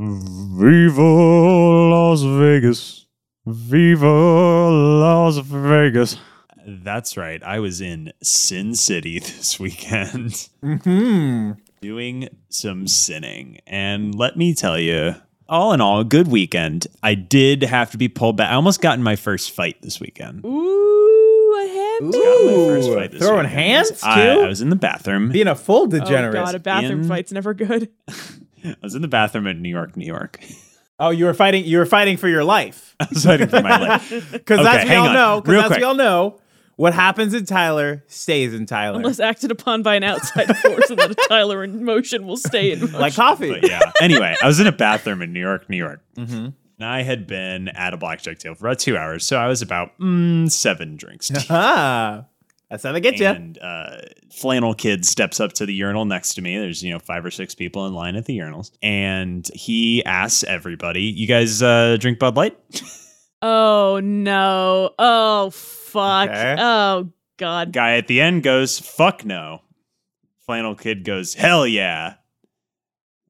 Viva Las Vegas. Viva Las Vegas. That's right. I was in Sin City this weekend Mm-hmm. doing some sinning. And let me tell you, all in all, a good weekend. I did have to be pulled back. I almost got in my first fight this weekend. Ooh, what happened? Got my Ooh, first fight this weekend. throwing weekend. hands I, too. I was in the bathroom. Being a full degenerate. Oh degenerate. god, a bathroom In- fight's never good. I was in the bathroom in New York, New York. Oh, you were fighting. You were fighting for your life. I was fighting for my life. Because Okay, as we all on. know, because as quick. we all know, what happens in Tyler stays in Tyler. Unless acted upon by an outside force and that a Tyler in motion will stay in motion. like coffee. But yeah. Anyway, I was in a bathroom in New York, New York. Mm-hmm. And I had been at a blackjack table for about two hours. So I was about mm, seven drinks deep. Ah, that's how they get you. and uh, flannel kid steps up to the urinal next to me. There's you know five or six people in line at the urinals, and he asks everybody, "You guys uh, drink Bud Light?" Oh no. Oh fuck. Okay. Oh god. Guy at the end goes, "Fuck no." Flannel kid goes, "Hell yeah."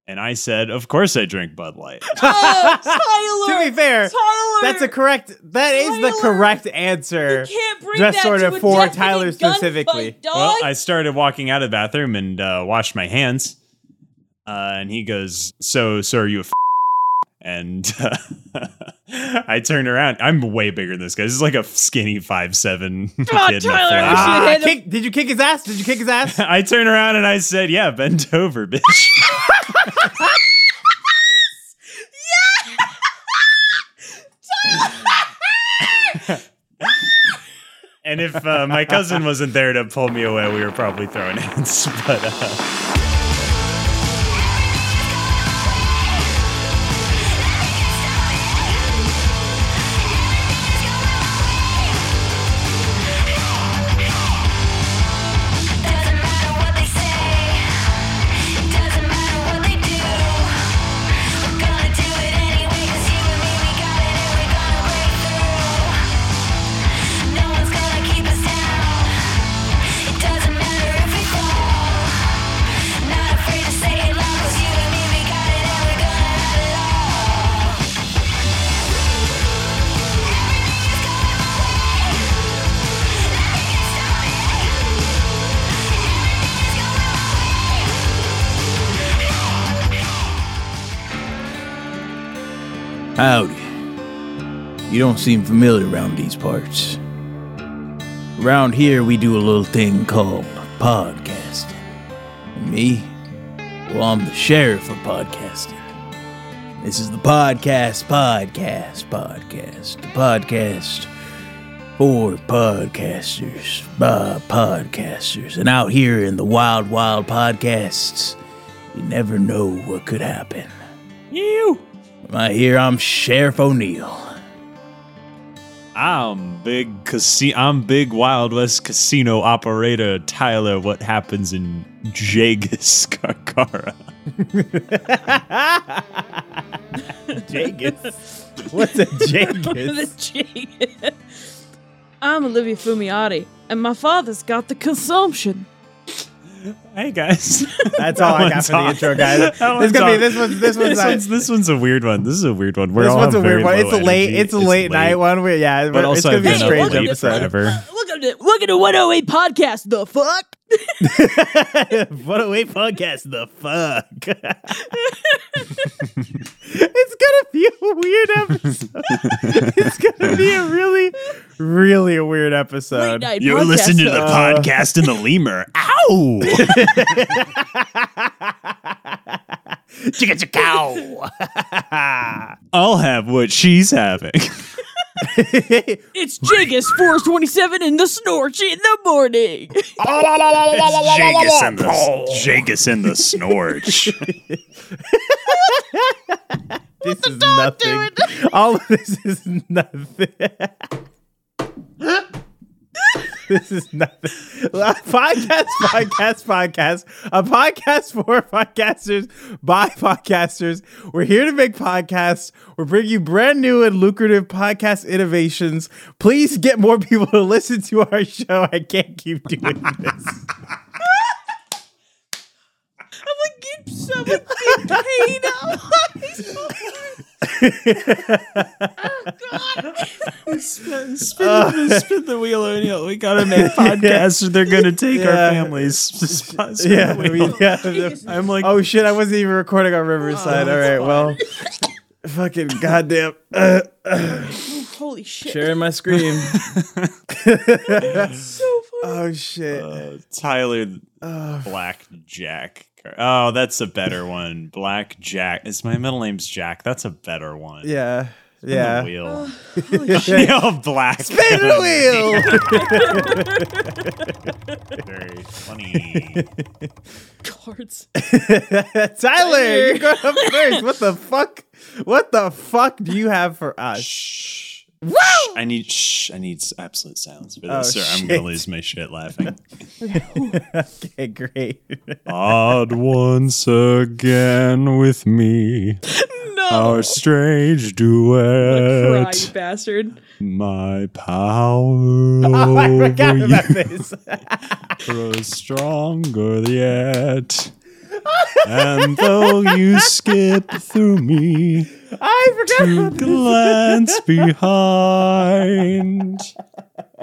And I said, "Of course I drink Bud Light." Oh, to be fair, Tyler. that's a correct. That is the correct answer. You can't bring just that sort of a for Tyler specifically. dog. well, I started walking out of the bathroom and uh, washed my hands, uh, and he goes, "So, so are you a?" F-? And uh, I turned around. I'm way bigger than this guy. This is like a skinny five seven kid. in a Tyler, flannel. you should Ah, kick, did you kick his ass? Did you kick his ass? I turned around and I said, "Yeah, bend over, bitch." And if uh, my cousin wasn't there to pull me away, we were probably throwing hands. But uh, Howdy. You don't seem familiar around these parts. Around here, we do a little thing called podcasting. And me? Well, I'm the sheriff of podcasting. This is the podcast, podcast, podcast. The podcast for podcasters, by podcasters. And out here in the wild, wild podcasts, you never know what could happen. you, I hear I'm Sheriff O'Neill. I'm big casino. I'm big Wild West casino operator Tyler. What happens in Jagus Carcara? Jagus. What's a Jagus? the G. I'm Olivia Fumiati, and my father's got the consumption. Hey guys. That's all I got one's for the intro, guys. That This one's gonna be this one's this one's this, one's this one's a weird one. This is a weird one. We're this all one's a very weird one. It's a late. energy. It's a late night one. Where yeah, But it's also, gonna be a I've been strange episode. forever. Look at it. Look at the 108 podcast. The fuck? what a wait podcast. The fuck. it's gonna be a weird episode. it's gonna be a really, really a weird Late episode. night You're podcast listening to the host. podcast in the lemur. Ow! Chicka chicka I'll have what she's having. It's Jagus 427 in the snorch in the morning. Jagus and the Jagus and the Snorch. This is nothing. All of this is nothing. this is nothing. Podcast, podcast, podcast. A podcast for podcasters by podcasters. We're here to make podcasts. We're bringing you brand new and lucrative podcast innovations. Please get more people to listen to our show. I can't keep doing this. I'm like, get someone get paid. spin, the, spin the wheel, O'Neill. We gotta make podcasts, or they're gonna take our families. Spin the yeah, wheel. we- yeah. I'm like, Oh shit! I wasn't even recording on Riverside. All right, well, fucking goddamn. Uh, Holy shit. sharing my screen. So funny. Oh shit. uh, Tyler Black Jack. Oh, that's a better one. Black Jack. It's my middle name's Jack. That's a better one. yeah. Spin the Yeah. wheel. Oh, holy shit. Yo, black. Spin the wheel. Very funny. Cards. Tyler, you go up first. What the fuck? What the fuck do you have for us? Shh. I need shh. I need absolute silence for Oh, this, or I'm shit. gonna lose my shit laughing. Okay, great. Odd once again with me, No. our strange duet. Cry, you duet. bastard. My power Oh, I forgot over about you this. grows stronger yet. And though you skip through me I forgot to about glance behind,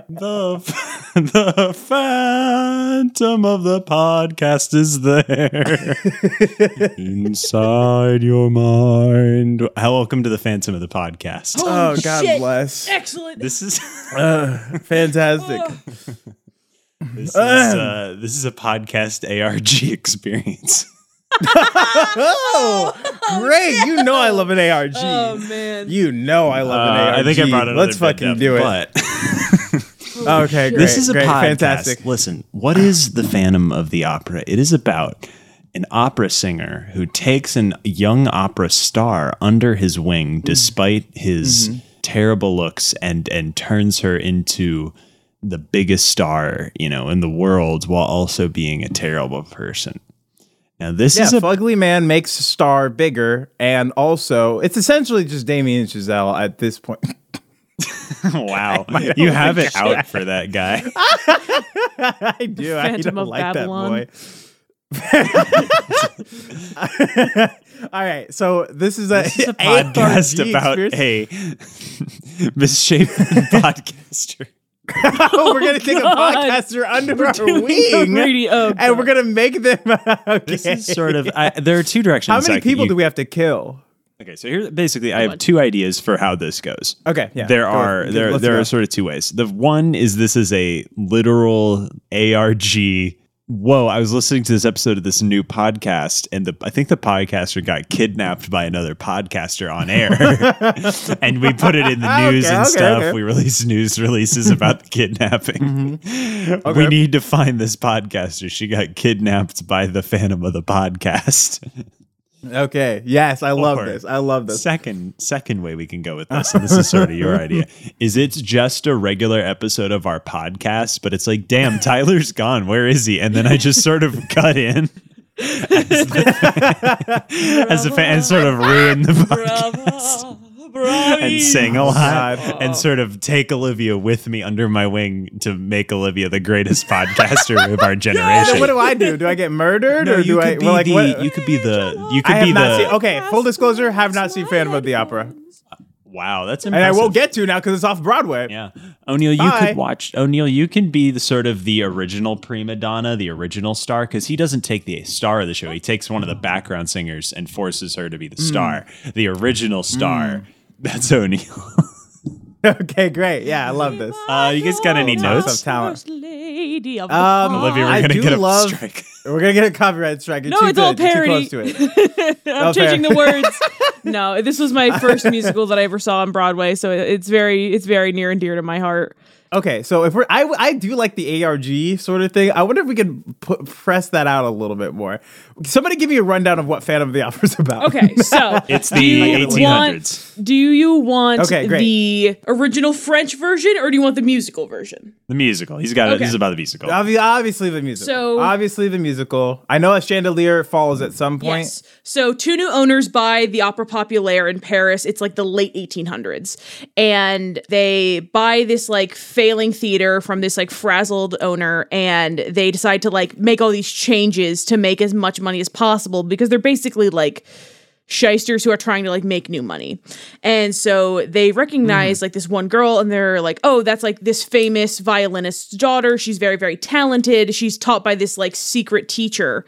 the the phantom of the podcast is there inside your mind. Welcome to the phantom of the podcast. Oh, God shit. bless. Excellent. This is Uh, fantastic. This is uh, this is a podcast ARG experience. Oh, great. You know I love an ARG. oh man. You know I love an Uh, ARG. I think I brought it. Let's fucking do it. But okay, great. this is a great, podcast. Fantastic. Listen, what is the Phantom of the Opera? It is about an opera singer who takes an young opera star under his wing, despite his terrible looks, and and turns her into the biggest star you know in the world, while also being a terrible person. Now this Yeah, is a Fugly Man makes a Star bigger, and also it's essentially just Damien Chazelle at this point. wow. You have it God. out for that guy. I do. I Phantom don't like Babylon. that boy. All right, so this is a, This is a podcast ARG about a misshapen podcaster. Oh, we're gonna take a oh, God. podcaster under We're our a wing, radio- oh, and we're gonna make them. okay. This is sort of. I, there are two directions. How many can- people you- do we have to kill? Okay, so here, basically, I have on. two ideas for how this goes. Okay, yeah. there go- are there let's there go. are sort of two ways. The one is this is a literal ARG. Whoa! I was listening to this episode of this new podcast, and the I think the podcaster got kidnapped by another podcaster on air, and we put it in the news Okay, and okay, stuff. okay. We release news releases about the kidnapping. Mm-hmm. We need to find this podcaster. She got kidnapped by the Phantom of the podcast. Okay. Yes, I love Or- this. I love this. Second, second way we can go with this, and this is sort of your idea, is it's just a regular episode of our podcast, but it's like, damn, Tyler's gone. Where is he? And then I just sort of cut in as the, as the fan and sort of ruin the podcast And sing a lot and sort of take Olivia with me under my wing to make Olivia the greatest podcaster of our generation. what do I do? Do I get murdered, No, or do I? well, like, the what- you could be the you could be the seen. Okay, full disclosure, have not seen Phantom of the Opera, wow that's amazing. and I won't get to now because it's off Broadway. Yeah. O'Neill, you Bye. could watch O'Neill, you can be the sort of the original prima donna, the original star, because he doesn't take the star of the show. He takes one of the background singers and forces her to be the mm. star. The original star. Mm. That's O'Neill. Okay, great. Yeah, I love this. Uh, you guys got any Awesome. notes? talent. Lady of the Um. Olivia, we're I gonna do get a love- strike. We're gonna get a copyright strike. You're No, too it's all good. You're too parody. close to it. I'm changing the words. no, this was my first musical that I ever saw on Broadway, so it's very it's very near and dear to my heart. Okay, so if we're, I, I do like the ARG sort of thing. I wonder if we could put, press that out a little bit more. Somebody give me a rundown of what Phantom of the Opera is about. Okay, so It's the 1800s. want- do you want Okay, great. the original French version or do you want the musical version? The musical. He's got it. Okay. This is about the musical. Obvi- obviously the musical. So- obviously the musical. I know a chandelier falls at some point. Yes. So two new owners buy the Opera Populaire in Paris. It's like the late 1800s. And they buy this like failing theater from this like frazzled owner and they decide to like make all these changes to make as much money as possible because they're basically like shysters who are trying to like make new money. And so they recognize hmm. like this one girl and they're like, "Oh, that's like this famous violinist's daughter. She's very very talented. She's taught by this like secret teacher."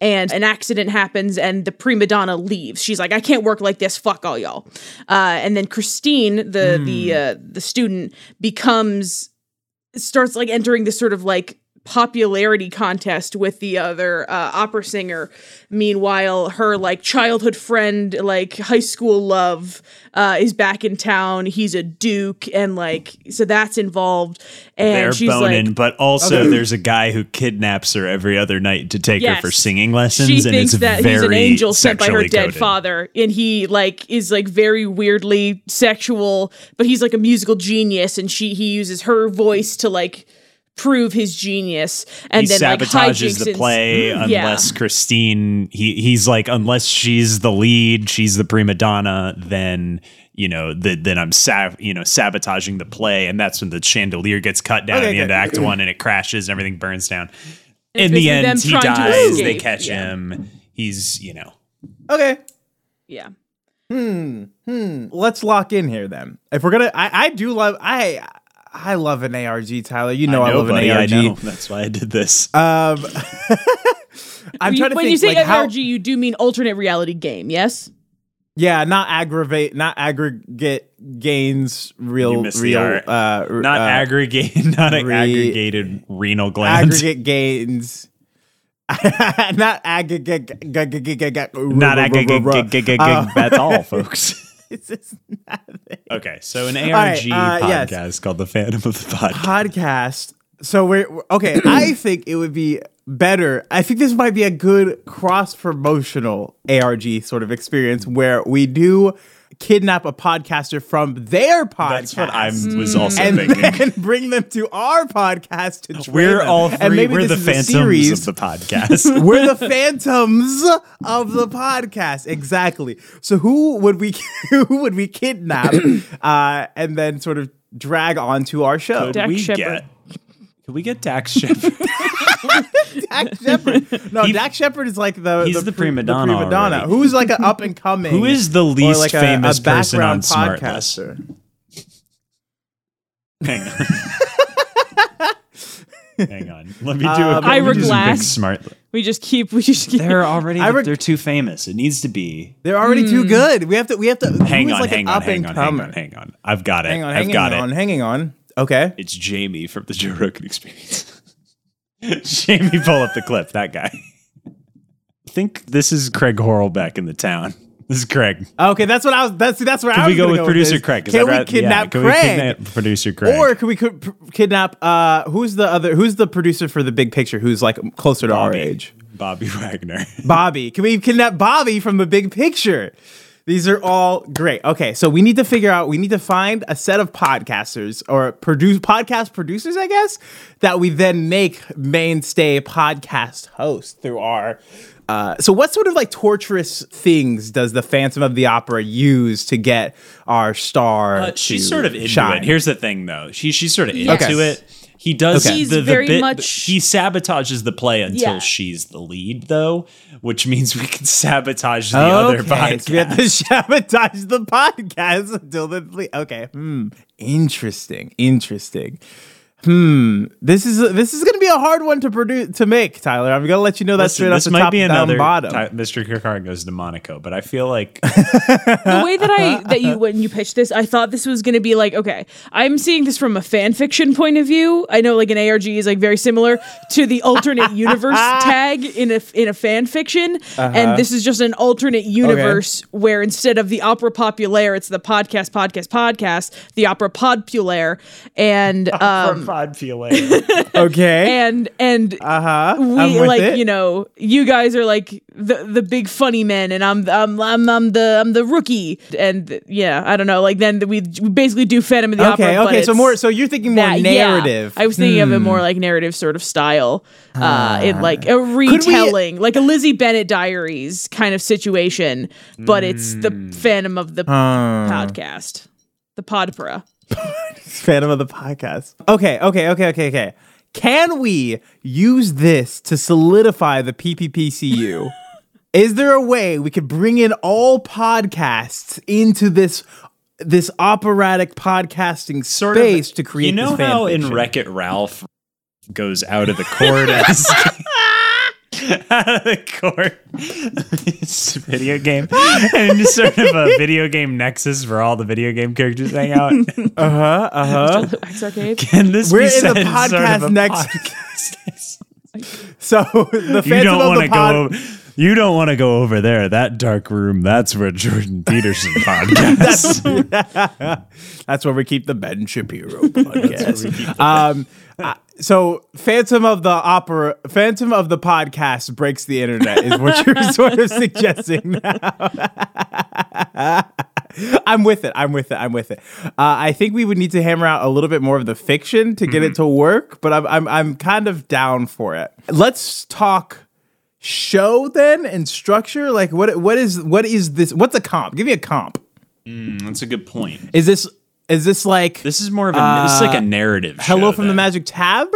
And an accident happens, and the prima donna leaves. She's like, "I can't work like this. Fuck all y'all." Uh, and then Christine, the the uh, the student, becomes starts like entering this sort of like popularity contest with the other uh, opera singer meanwhile her like childhood friend like high school love uh, is back in town he's a duke and like so that's involved and They're she's boning, like but also Okay. there's a guy who kidnaps her every other night to take Yes. her for singing lessons, she and thinks it's that very he's an angel sent by her dead coded. father and he like is like very weirdly sexual but he's like a musical genius and she he uses her voice to like prove his genius and he then like sabotages hijinks the and- play Yeah. unless Christine. He he's like unless she's the lead, she's the prima donna. Then you know the, then I'm sa- you know sabotaging the play, and that's when the chandelier gets cut down Okay, at the end okay. of Act One, and it crashes, and everything burns down. it's In the end, he dies. They catch Yeah. him. He's you know Okay. yeah Hmm. Hmm. Let's lock in here then. If we're gonna, I, I do love, I, I love an ARG, Tyler. You know I, love buddy, an I ARG. know. That's why I did this. Um, I'm You- trying to when think you say like how, ARG, you do mean alternate reality game, yes? yeah, not aggravate, not aggregate gains, real, You missed the real, uh, not uh, aggregate, not re- aggregated renal gland. aggregate gains. not aggregate, Not aggregate. Uh, That's all, folks. It's just nothing. Okay, so an ARG right, uh, yes. podcast called The Phantom of the Podcast. podcast. So we're we're- okay. I think it would be better. I think this might be a good cross promotional ARG sort of experience where we do kidnap a podcaster from their podcast. That's what I was also and thinking. then bring them to our podcast to train We're them. all And three. maybe We're this the is a phantoms series. of the podcast. We're the phantoms of the podcast. Exactly. So who would we who would we kidnap uh, and then sort of drag onto our show? Could Dax we Shepard. get? Could we get Dax Shepard? Dax Shepard. No, He- Dax Shepard is like the He's the pre- prima donna prima donna. already. Who's like an up and coming. Who is the least like famous a person on background podcaster? Hang on. Hang on. Let me do a Um, let Ira do some big Glass. smart. We just keep we just keep They're already. Ira- they're too famous. It needs to be. They're already too good. We have to. We have to. Hang on. like hang on. Hang on. Hang on. Hang on. I've got it. Hang on. I've Hanging got on. it. Hanging on. Okay. It's Jamie from the Joe Rogan Experience. Jamie, pull up the clip. That guy. I think this is Craig Horlbeck in the town. This is Craig. Okay, that's what I was. That's that's where I Can was we go with producer this. Craig? Can I'd we rather- yeah, kidnap can Craig? We kidnap producer Craig. Or can we co- kidnap? Uh, who's the other? Who's the producer for the big picture? Who's like closer to our age? Bobby Wagner. Bobby. Can we kidnap Bobby from the big picture? These are all great. Okay, so we need to figure out. We need to find a set of podcasters or produce podcast producers, I guess, that we then make mainstay podcast hosts through our. Uh, so, what sort of like torturous things does the Phantom of the Opera use to get our star? Uh, she's sort of into shine? it. Here's the thing, though. She she's sort of into Yes. it. He does Okay. He's the, the very bit. much- He sabotages the play until Yeah. she's the lead, though, which means we can sabotage the other Okay, podcast. so we have to sabotage the podcast until the lead. okay. Hmm. Interesting. Interesting. Hmm. This is this is gonna be a hard one to produce to make, Tyler. I'm gonna let you know that Listen, straight off this the might top be down another bottom. ti- Mr. Kirkard goes to Monaco, but I feel like the way that I that you when you pitched this, I thought this was going to be like okay, I'm seeing this from a fan fiction point of view. I know like an ARG is like very similar to the alternate universe tag in a in a fan fiction, and this is just an alternate universe where instead of the opera populaire, it's the podcast podcast podcast, the opera populaire, and um okay. and and Uh huh. we I'm with like it. you know you guys are like the the big funny men and I'm I'm I'm, I'm the I'm the rookie and yeah I don't know like then we, we basically do Phantom of the Opera Okay. Okay. So more. So you're thinking more that- narrative. Hmm. I was thinking of it more like narrative sort of style uh in like a retelling like a Lizzie Bennet Diaries kind of situation but it's the Hmm. Phantom of the podcast the podpera Phantom of the podcast. Okay. Okay. Okay. Okay. Okay. Can we use this to solidify the PPPCU? Is there a way we could bring in all podcasts into this this operatic podcasting Sort space of, to create You know how in? Wreck It Ralph goes out of the court as out of the court it's a video game and it's sort of a video game nexus where all the video game characters hang out. Uh-huh, uh-huh. Wax Arcade. Can this We're be in said the sort of podcast a next- podcast? So the you don't want to pod- go. Over, you don't want to go over there. That dark room. That's where Jordan Peterson podcast. That's where we keep the Ben Shapiro podcast. um, uh, so Phantom of the Opera, Phantom of the podcast breaks the internet is what you're sort of suggesting now. I'm with it. I'm with it. I'm with it. Uh, I think we would need to hammer out a little bit more of the fiction to get it to work, but I'm I'm I'm kind of down for it. Let's talk show then and structure. Like what what is what is this? What's a comp? Give me a comp. That's a good point. Is this is this like This is more of a. this is like a narrative. Uh, Hello show from the. Magic Tavern?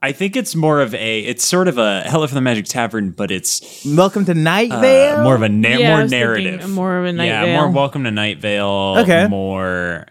I think it's more of a. It's sort of a Hello from the Magic Tavern, but it's Welcome to Night uh, more of a na- Yeah, more narrative. more of a Night yeah, Vale. more Welcome to Night Vale. Okay. More.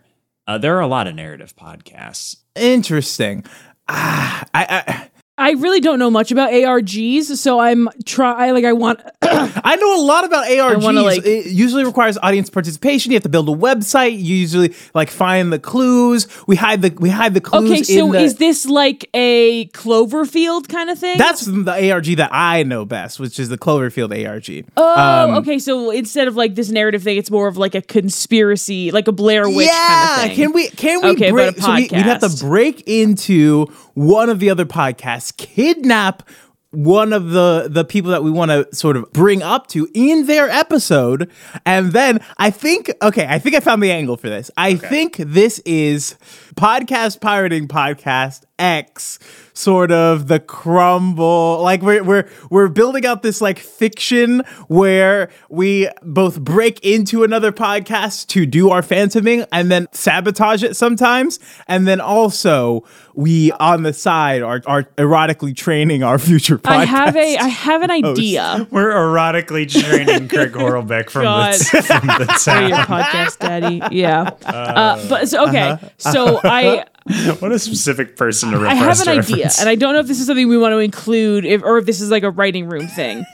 Uh, there are a lot of narrative podcasts. interesting. Ah, I, I I really don't know much about ARGs, so I'm try I, like I want I know a lot about ARGs. like- it usually requires audience participation. You have to build a website. You usually like find the clues. We hide the we hide the clues. Okay, so the, is this like a Cloverfield kind of thing? that's the ARG that I know best, which is the Cloverfield ARG. Oh, um, okay. So instead of like this narrative thing, it's more of like a conspiracy, like a Blair Witch yeah, kind of thing. can we can we Okay, break? a so we, we'd have to break into one of the other podcasts, kidnap one of the the people that we want to sort of bring up to in their episode, and then I think okay, I think I found the angle for this. I think this is podcast pirating podcast X sort of the crumble like we're we're we're building out this like fiction where we both break into another podcast to do our phantoming and then sabotage it sometimes and then also we on the side are are erotically training our future podcast I have a I have an idea We're erotically training Craig Horlbeck from God. the, from the for your podcast, Daddy. Yeah. Uh, but so, okay, so I What a specific person to I have an idea, and I don't know if this is something we want to include, if, or if this is like a writing room thing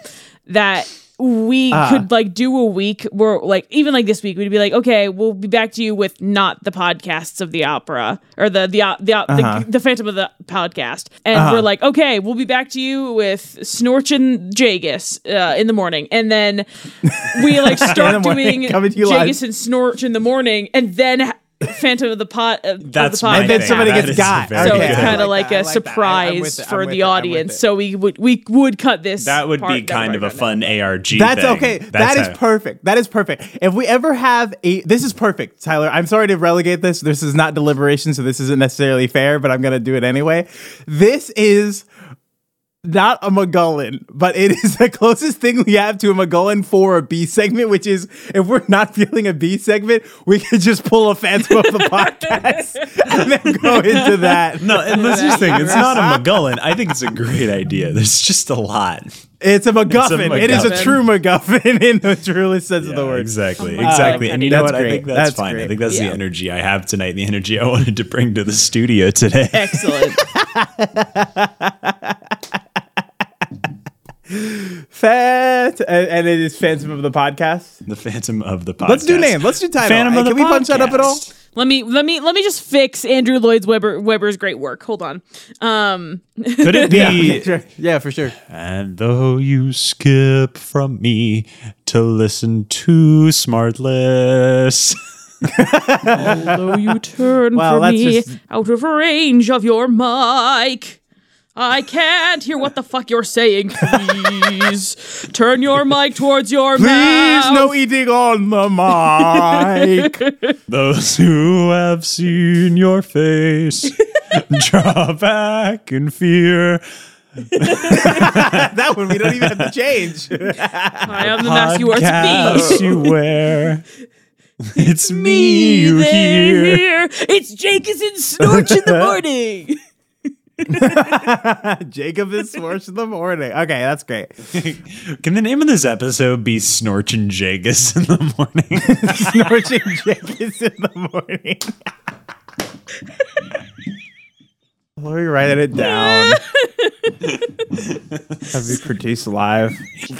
that we could like do a week where like even like this week we'd be like okay we'll be back to you with not the podcasts of the opera or the the uh, the, the, the phantom of the podcast. And we're like okay we'll be back to you with snorch and jagus uh, in the morning. And then we like start morning, doing coming to you live. jagus and snorch in the morning and then phantom of the pot uh, of That's the my podcast and then thing. somebody That gets got so good. it's kind of like like, that. I a like that. I- I'm with surprise it. I'm for with the it. Audience. So we would we would cut this. that would be that kind of a gonna- fun ARG. That's thing. okay. That's that is how- perfect. That is perfect. If we ever have a, this is perfect, Tyler. I'm sorry to relegate this. This is not deliberation, so this isn't necessarily fair, but I'm gonna do it anyway. This is not a McGullen, but it is the closest thing we have to a McGullen for a B segment, which is if we're not feeling a B segment, we could just pull a Phantom of the podcast and then go into that. No, and that's just the thing. It's not a McGullen. I think it's a great idea. There's just a lot. It's a MacGuffin. It is a MacGuffin. true MacGuffin in the truest sense of the word. Exactly, Oh, exactly. And you know that's what? I think that's, That's fine. great. I think that's Yeah. the energy I have tonight. The energy I wanted to bring to the studio today. Excellent. Fat, and, and it is Phantom of the podcast. The Phantom of the Podcast. Let's do names. Let's do title. Phantom Hey, of the can we punch that up at all? Let me let me let me just fix Andrew Lloyd's Webber Webber's great work. Hold on. Um, Could it be? Yeah, sure. yeah, for sure. And though you skip from me to listen to Smartless. although you turn Well, for me just- out of range of your mic. I can't hear what the fuck you're saying. Please turn your mic towards your Please, mouth. no eating on the mic. Those who have seen your face draw back in fear. that one we don't even have to change. I am the mask you are to Podcast me. you wear. It's me you they hear. hear. It's Jacobson Snorch in the morning. Jacob is Snorch in the morning. Okay, that's great. Can the name of this episode be Snorch and Jagus in the morning? Snorch and Jenkins in the morning. Let me writing it down. Have you produced live?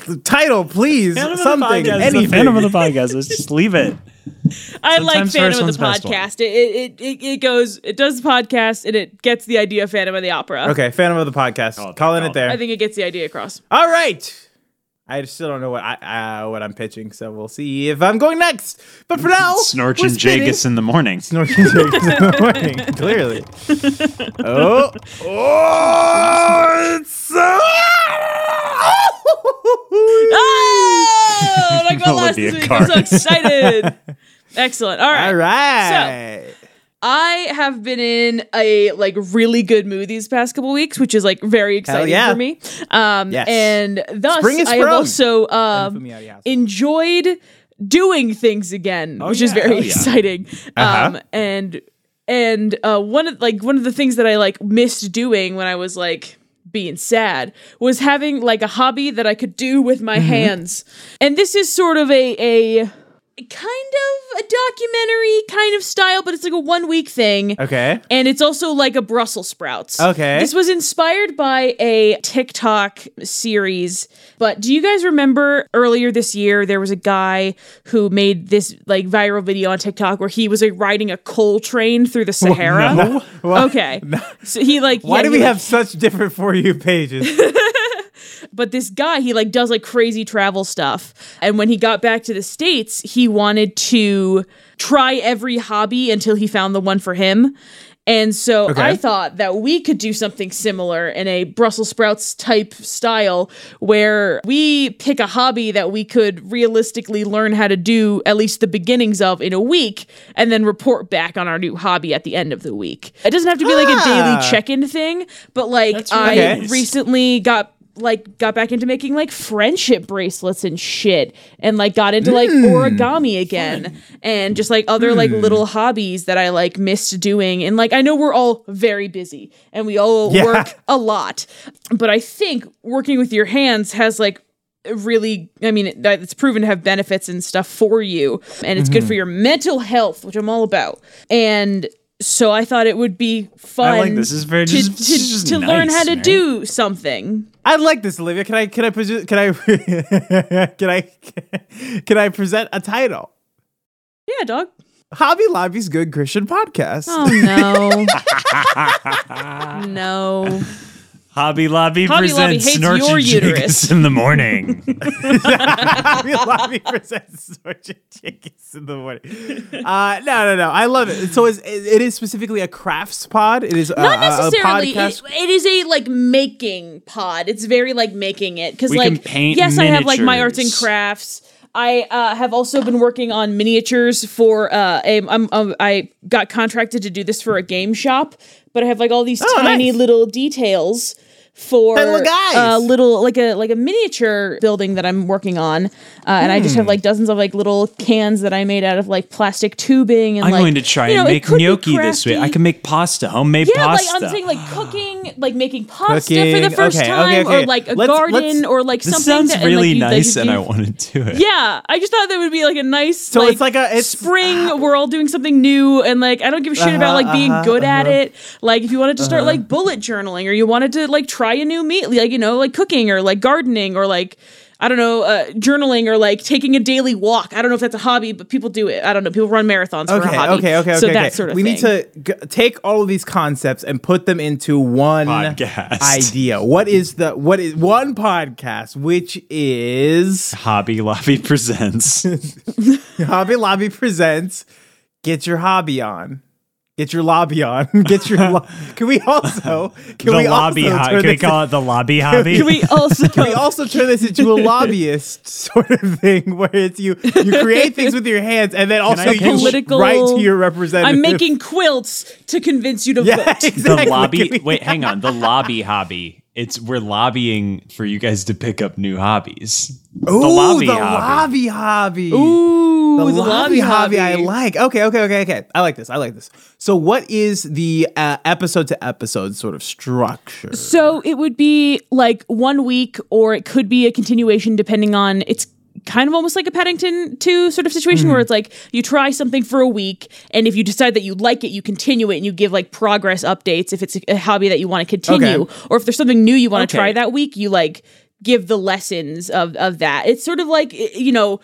The title, please. Phantom of the Something. podcast, Anything. The Phantom of the podcast. Let's just leave it. I like Phantom of the podcast. It, it it it goes. It does the podcast and it gets the idea of Phantom of the Opera. Okay, Phantom of the podcast. Call it Calling it there. I think it gets the idea across. All right. I still don't know what I uh, what I'm pitching, so we'll see if I'm going next. But for now, Snorch and Jagus in the morning. Snorch and Jagus in the morning. Clearly. oh, oh, it's so. Oh, like my last Olivia week. I'm so Carr. excited. Excellent. All right. All right. I have been in a like really good mood these past couple weeks, which is like very exciting yeah. for me. Um, Yes. and thus Spring is I have also um, enjoyed doing things again, which is Oh, very Oh, yeah. exciting. Uh-huh. Um, and and uh, one of like one of the things that I like missed doing when I was like being sad was having like a hobby that I could do with Mm-hmm. my hands. And this is sort of a a kind of a documentary kind of style, but it's like a one week thing. Okay. And it's also like a Brussels sprouts. Okay. This was inspired by a TikTok series. But do you guys remember earlier this year there was a guy who made this like viral video on TikTok where he was like riding a coal train through the Sahara? no. What? Okay. So he like Why yeah, do we like- have such different for you pages? but this guy he like does like crazy travel stuff and when he got back to the states he wanted to try every hobby until he found the one for him and so Okay. I thought that we could do something similar in a Brussels sprouts type style where we pick a hobby that we could realistically learn how to do at least the beginnings of in a week and then report back on our new hobby at the end of the week. It doesn't have to be like a Ah. daily check-in thing, but like That's I really nice. recently got like got back into making like friendship bracelets and shit and like got into like Hmm. origami again and just like other like little hobbies that I like missed doing and like I know we're all very busy and we all Yeah. work a lot but I think working with your hands has like really i mean that it's proven to have benefits and stuff for you and it's Mm-hmm. good for your mental health which i'm all about and so i thought it would be fun I like this. Is very to, just, to, just to learn how to man. do something I like this, Olivia. Can I can I present can I can I can I present a title? yeah dog Hobby Lobby's Good Christian Podcast. oh no no Hobby Lobby Hobby Lobby presents hates Snorch your and uterus. Jagus in the morning. Hobby Lobby presents Sergeant Jenkins in the morning. Uh, no, no, no. I love it. So it's, it is specifically a crafts pod. It is uh, not a- a necessarily podcast. it, it is a like making pod it's very like making it because We like can paint yes i have like my arts and miniatures. crafts I uh, have also been working on miniatures for uh, a, I'm, um, I got contracted to do this for a game shop, but I have like all these Oh, tiny nice. little details for a little uh, like a like a miniature building that I'm working on, uh, and I just have like dozens of like little cans that I made out of like plastic tubing and I'm like, going to try you know, and make gnocchi this week. I can make pasta, homemade Yeah, pasta. like I'm saying, like cooking, like making pasta for the first okay, time, okay, okay. or like a Let's- garden, let's- or like something. this sounds that, and, really like, you- nice, you- and I want to do it. Yeah, I just thought that would be like a nice. So like, it's like a- it's- spring. we're all doing something new, and like I don't give a shit about like being uh-huh, good at uh-huh. it. Like if you wanted to start like bullet journaling, or you wanted to like try a new meat, like you know, like cooking or like gardening or like. I don't know, uh, journaling or like taking a daily walk. I don't know if that's a hobby, but people do it. I don't know. People run marathons for a Okay, hobby. okay, okay, okay. So okay. that sort of we thing. need to g- take all of these concepts and put them into one Podcast. idea. What is the what is one podcast, which is Hobby Lobby presents. Hobby Lobby presents Get Your Hobby On. Get your lobby on. Get your. Lo- can we also? Can the we lobby also hobby. turn Can we this- call it the lobby hobby? Can we also Can we also turn this into a lobbyist sort of thing where it's you you create things with your hands and then also I you pitch? Political- write to your representative. I'm making quilts to convince you to yeah, vote. exactly. the lobby. We- Wait, hang on. The lobby hobby it's we're lobbying for you guys to pick up new hobbies. Ooh, the lobby the hobby. lobby hobby. Ooh, the, the lobby, lobby hobby, I like. Okay, okay, okay, okay. I like this. I like this. So, what is the uh, episode to episode sort of structure? So it would be like one week, or it could be a continuation depending on it's kind of almost like a Paddington 2 sort of situation Mm-hmm. where it's like you try something for a week, and if you decide that you like it, you continue it and you give like progress updates if it's a hobby that you want to continue, Okay. or if there's something new you want to Okay. try that week, you like give the lessons of of that. It's sort of like you know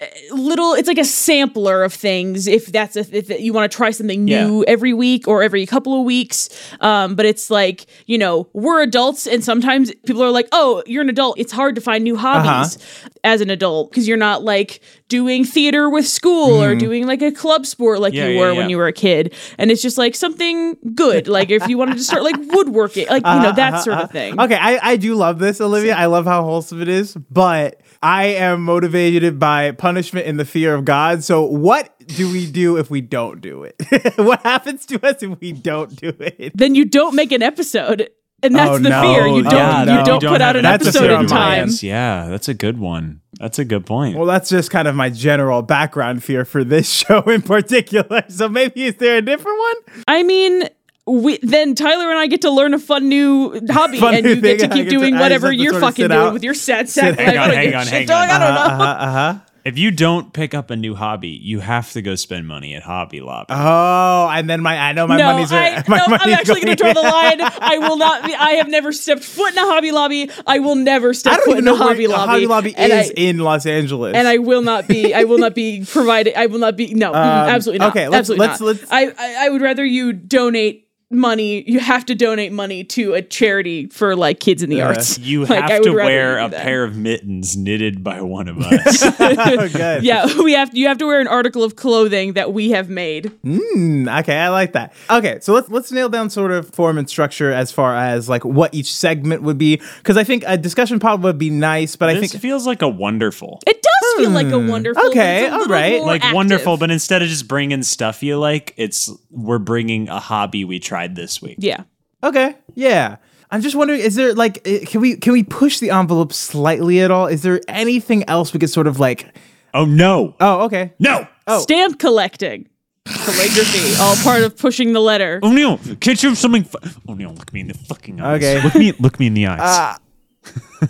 Uh, little it's like a sampler of things if that's a, if you want to try something new every week or every couple of weeks. Um but it's like you know we're adults and sometimes people are like oh you're an adult. It's hard to find new uh-huh. hobbies as an adult because you're not like doing theater with school or hmm. doing like a club sport like Yeah, you were yeah. when you were a kid. And it's just like something good like if you wanted to start like woodworking like you know that uh-huh. sort of thing. Okay, I, I do love this, Olivia. I love how wholesome it is, but I am motivated by punishment and the fear of God. So, what do we do if we don't do it? what happens to us if we don't do it? then you don't make an episode and that's Oh, the no. fear you oh, don't Yeah, no. you don't put out an episode fear on in time. Yeah, that's a good one. That's a good point. Well, that's just kind of my general background fear for this show in particular. So, maybe is there a different one? I mean, we then Tyler and I get to learn a fun new hobby, Fun and new you get to keep get doing I just whatever you're sort of fucking doing out- with your sad sack. Hang on, hang on, hang on. I don't know. Huh. Huh. if you don't pick up a new hobby, you have to go spend money at Hobby Lobby. Oh, and then my I know my no, money's are, I, my no, I'm actually going to draw the line. I will not. Be, I have never stepped foot in a Hobby Lobby. I will never I step don't foot even in know a Hobby where Lobby. Hobby Lobby and is I, in Los Angeles. and I will not be. I will not be provided. I will not be. No, mm, absolutely not. Um, okay, let's- absolutely let's- not. let's- I, I I would rather you donate money. You have to donate money to a charity for like kids in the arts. You Like, have to wear a that. pair of mittens knitted by one of us. oh, good. Yeah, we have. You have to wear an article of clothing that we have made. Mm, okay, I like that. Okay, so let's let's nail down sort of form and structure as far as like what each segment would be, because I think a discussion pod would be nice, but I this think feels like a wonderful. It does feel like a wonderful. okay, a alright. Like active. wonderful, but instead of just bringing stuff you like, it's we're bringing a hobby we tried this week. yeah. okay, yeah. I'm just wondering, is there like, eh, can we can we push the envelope slightly at all? Is there anything else we could sort of like? Oh no, Oh, okay. no! Oh. Stamp collecting, calligraphy, all part of pushing the letter. Oh no! Can't you have something? Fu- oh no! Look me in the fucking eyes. Okay. Look me. Look me in the eyes. Ah.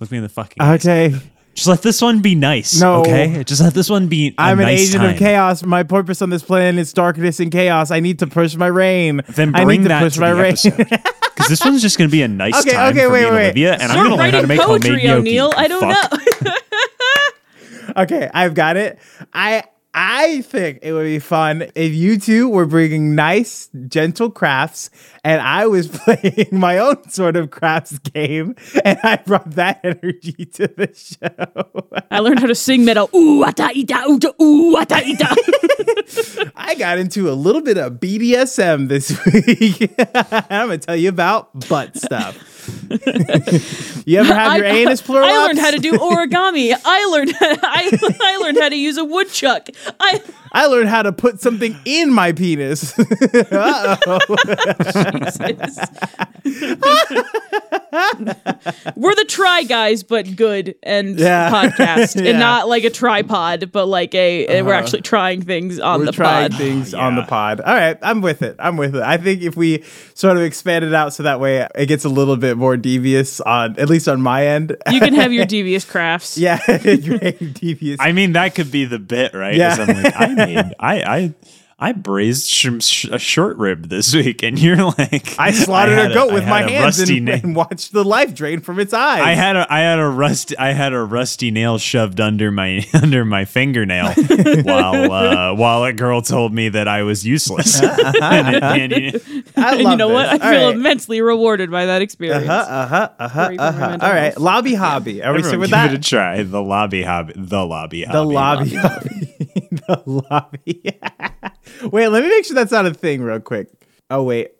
look me in the fucking eyes. Okay, Just let this one be nice. No. Okay. Just let this one be. i I'm an agent time. of chaos. My purpose on this planet is darkness and chaos. I need to push my reign. Then I bring need to that push to my the reign. episode. Because this one's just gonna be a nice Okay, time okay, for wait, me and wait. Olivia, and I'm gonna learn how to writing make poetry, homemade gnocchi. O'Neill. I don't Fuck. know. Okay, I've got it. I I think it would be fun if you two were bringing nice, gentle crafts, and I was playing my own sort of crafts game, and I brought that energy to the show. I learned how to sing metal. Ooh, ata ita uta, ooh, ata ita. I got into a little bit of BDSM this week. I'm gonna tell you about butt stuff. you ever have your I- anus plural? I learned how to do origami. I learned I, I learned how to use a woodchuck. I I learned how to put something in my penis. we're the try guys, but good and Yeah. podcast, Yeah. and not like a tripod, but like a we're uh-huh. actually trying things on We're the trying pod. things on the pod. All right, I'm with it. I'm with it. I think if we sort of expand it out so that way it gets a little bit more devious on at least on my end. You can have your devious crafts. yeah, devious. I mean, that could be the bit, right? Yeah. I'm like, I made, I, I, I braised sh- sh- a short rib this week, and you're like, I slaughtered had a goat I with my hands and, na- and watched the life drain from its eyes. I had a I had a rusty I had a rusty nail shoved under my under my fingernail while uh, while a girl told me that I was useless. And it- and you- I And love you know what? I. All feel right. immensely rewarded by that experience. Uh-huh, uh-huh, uh-huh, Or even my uh-huh. mental All right, health. lobby hobby. Are we still everyone with give that? it a try. The lobby hobby. The lobby hobby. the hobby. lobby hobby. the lobby. wait, let me make sure that's not a thing real quick. Oh wait.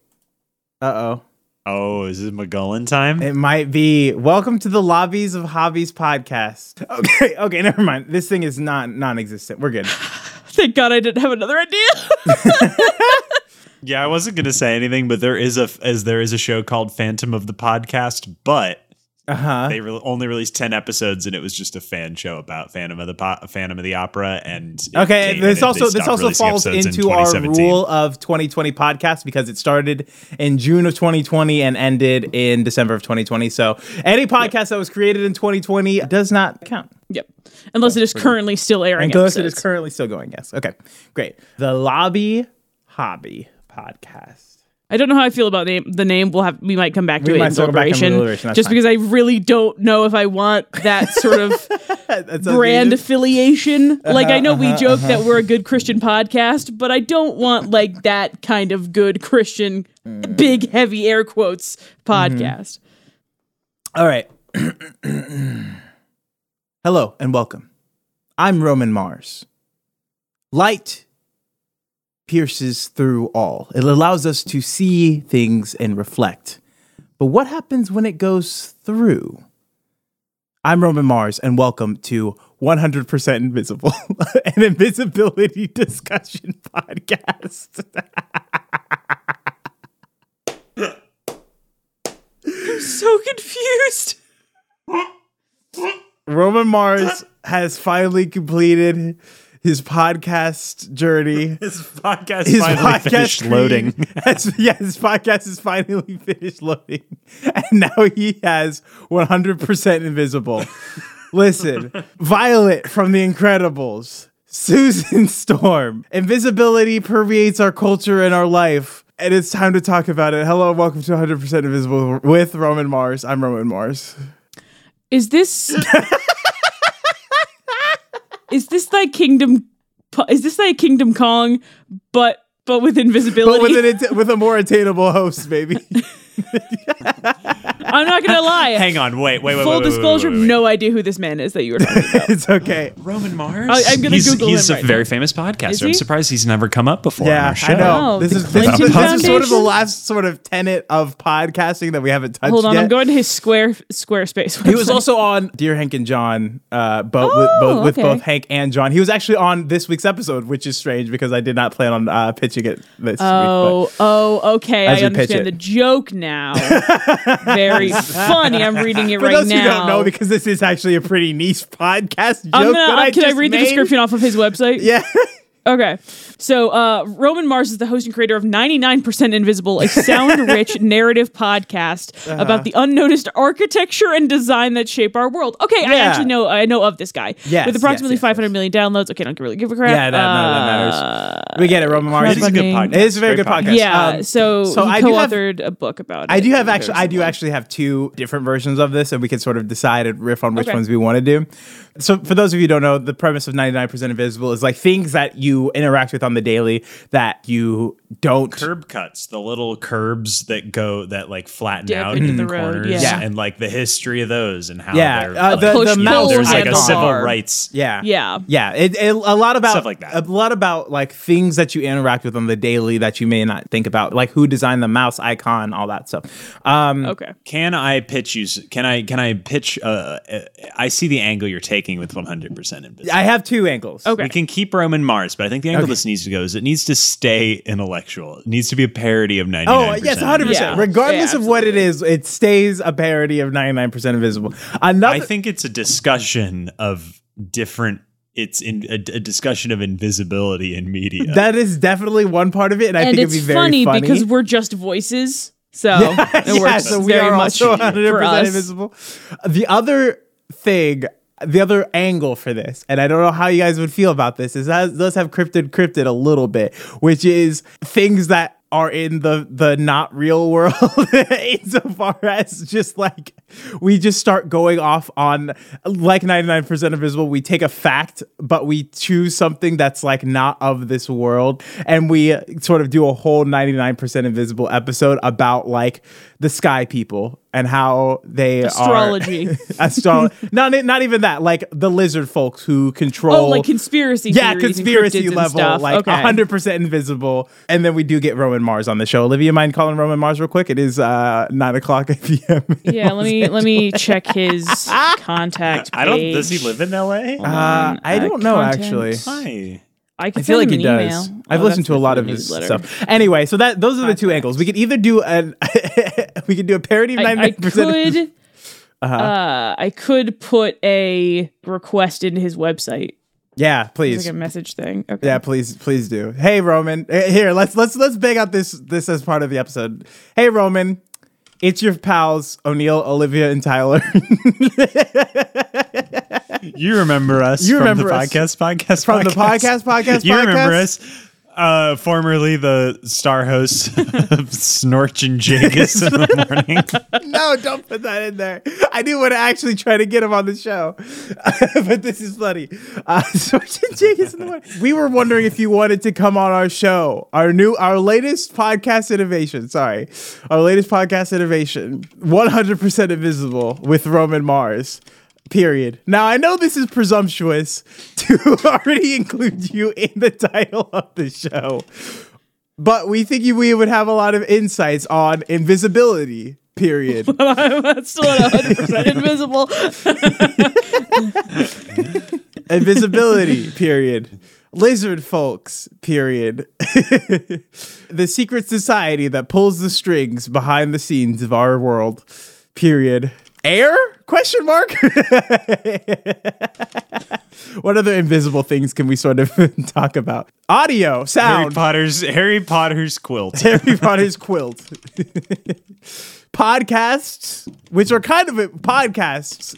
Uh oh. Oh, is this McGullen time? It might be. Welcome to the Lobbies of Hobbies podcast. Okay, okay, never mind. This thing is not non-existent. We're good. Thank God I didn't have another idea. Yeah, I wasn't gonna say anything, but there is a as there is a show called Phantom of the Podcast, but Uh huh. they re- only released ten episodes, and it was just a fan show about Phantom of the po- Phantom of the Opera. And Okay, came- this and also this also falls episodes in into our rule of 2020 podcast because it started in June of 2020 and ended in December of 2020. So any podcast that was created in 2020 does not count. Yep. Unless it is currently still airing. Unless it is currently still going. Yes. Okay. Great. The Lobby Hobby podcast. I don't know how I feel about name, the name. We'll have we might come back to We it in deliberation, deliberation, just fine. because I really don't know if I want that sort of brand affiliation. Like I know we uh-huh, joke that we're a good Christian podcast, but I don't want like that kind of good Christian, Mm. big heavy air quotes podcast. All right. Hello and welcome. I'm Roman Mars. Light pierces through all. It allows us to see things and reflect. But what happens when it goes through? I'm Roman Mars, and welcome to 100% Invisible, an invisibility discussion podcast. I'm so confused. Roman Mars has finally completed his podcast journey. His podcast His finally podcast finished loading. has- yeah, his podcast is finally finished loading, and now he has 100% invisible. Listen, Violet from The Incredibles, Susan Storm. Invisibility permeates our culture and our life. And it's time to talk about it. Hello, and welcome to 100% Invisible with Roman Mars. I'm Roman Mars. Is this like Kingdom? Is this like Kingdom Kong, but but with invisibility? But with, an, with a more attainable host, baby. I'm not gonna lie. Hang on, wait, wait, wait. Full wait, wait, wait, disclosure, wait, wait. no idea who this man is that you were talking about. it's okay. Roman Mars. I- I'm gonna he's, Google He's him a right very now. famous podcaster. I'm surprised he's never come up before on Yeah, our show. I know. Oh, this is this, this is sort of the last sort of tenet of podcasting that we haven't touched Hold on, yet. I'm going to his Square Squarespace. he was also on Dear Hank and John, uh, both with, Oh, both, with both Hank and John. He was actually on this week's episode, which is strange because I did not plan on uh, pitching it this Oh, oh, okay. I understand the joke now. Very funny. I'm reading it for right those now. who don't know, because this is actually a pretty niche podcast joke I'm gonna, that uh, I can I read the description off of his website? Yeah. Okay. So, uh, Roman Mars is the host and creator of 99% Invisible, a sound rich narrative podcast Uh-huh. about the unnoticed architecture and design that shape our world. Okay, I actually know I know of this guy. Yes, With approximately yes, yes, 500 million downloads. Okay, don't really give a crap. Yeah, that, none of that Uh, matters. We get it, Roman Mars. It is a good podcast. It is a very Great good podcast. Yeah, Um, so, so he I co-authored a book about it. I do have actually, I do actually have two different versions of this, and we can sort of decide and riff on which Okay. ones we want to do. So, for those of you who don't know, the premise of 99% Invisible is like things that you interact with on the daily that you don't. curb cuts, the little curbs that go that like flatten Dip out into in the the road, corners, yeah. and like the history of those and how Yeah, they're, uh, the, push the mouse there's like a icon. civil car. rights. Yeah, Yeah. yeah. It, it- a lot about Stuff like that. A lot about like things that you interact with on the daily that you may not think about, like who designed the mouse icon, all that stuff. Um, Okay. Can I pitch you? Can I? Can I pitch? Uh, uh, I see the angle you're taking with 100 percent invisible. I have two angles. Okay. We can keep Roman Mars, but I think the angle Okay. this needs to go is it needs to stay intellectual. It needs to be a parody of 99. Oh yes, hundred Yeah. percent. Regardless Yeah, of what it is, it stays a parody of ninety nine percent invisible. Another, I think it's a discussion of different. It's in a, a discussion of invisibility in media. that is definitely one part of it, and I and think it's it'd be very funny, funny, because we're just voices. So yeah, it works so we very are much also 100% us. invisible. The other thing, the other angle for this, and I don't know how you guys would feel about this, is that does have cryptid cryptid a little bit, which is things that are in the the not real world insofar as just like we just start going off on like 99% invisible. We take a fact but we choose something that's like not of this world and we sort of do a whole 99% invisible episode about like the sky people and how they Astrology. are astro- not not even that like the lizard folks who control Oh, like conspiracy yeah, conspiracy level, stuff. like okay. hundred percent invisible. And then we do get Roman Mars on the show. Olivia, mind calling Roman Mars real quick? It is uh, nine o'clock p.m. Yeah, let me let me check his contact. I don't. Does he live in L.A.? Uh, I Uh, don't know content. actually. Hi. I can I feel like he does. email. I've Oh, listened to a lot of his newsletter. stuff. Anyway, so that those are the two angles. We could either do an we could do a parody of I, I 99% could. uh I could put a request into his website. Yeah, It's please. like a message thing. Okay. Yeah, please, please do. Hey, Roman. Here, let's let's let's bang out this this as part of the episode. Hey, Roman. It's your pals O'Neill, Olivia, and Tyler. You remember us You from remember the us. podcast, podcast, From the podcast, podcast, You remember us, uh, formerly the star host of Snorch and Jegus in the morning. no, don't put that in there. I do want to actually try to get him on the show, but this is funny. Uh, Sort and Jake is in the way. We were wondering if you wanted to come on our show, our new, our latest podcast innovation. Sorry, our latest podcast innovation, 100% invisible with Roman Mars. Period. Now I know this is presumptuous to already include you in the title of the show, but we think you- we would have a lot of insights on invisibility. Period. I'm still at 100% invisible. invisibility period lizard folks period the secret society that pulls the strings behind the scenes of our world period air question mark what other invisible things can we sort of talk about audio sound Harry sound Potter's Harry Potter's quilt. Harry Potter's quilt. podcasts, which are kind of podcasts,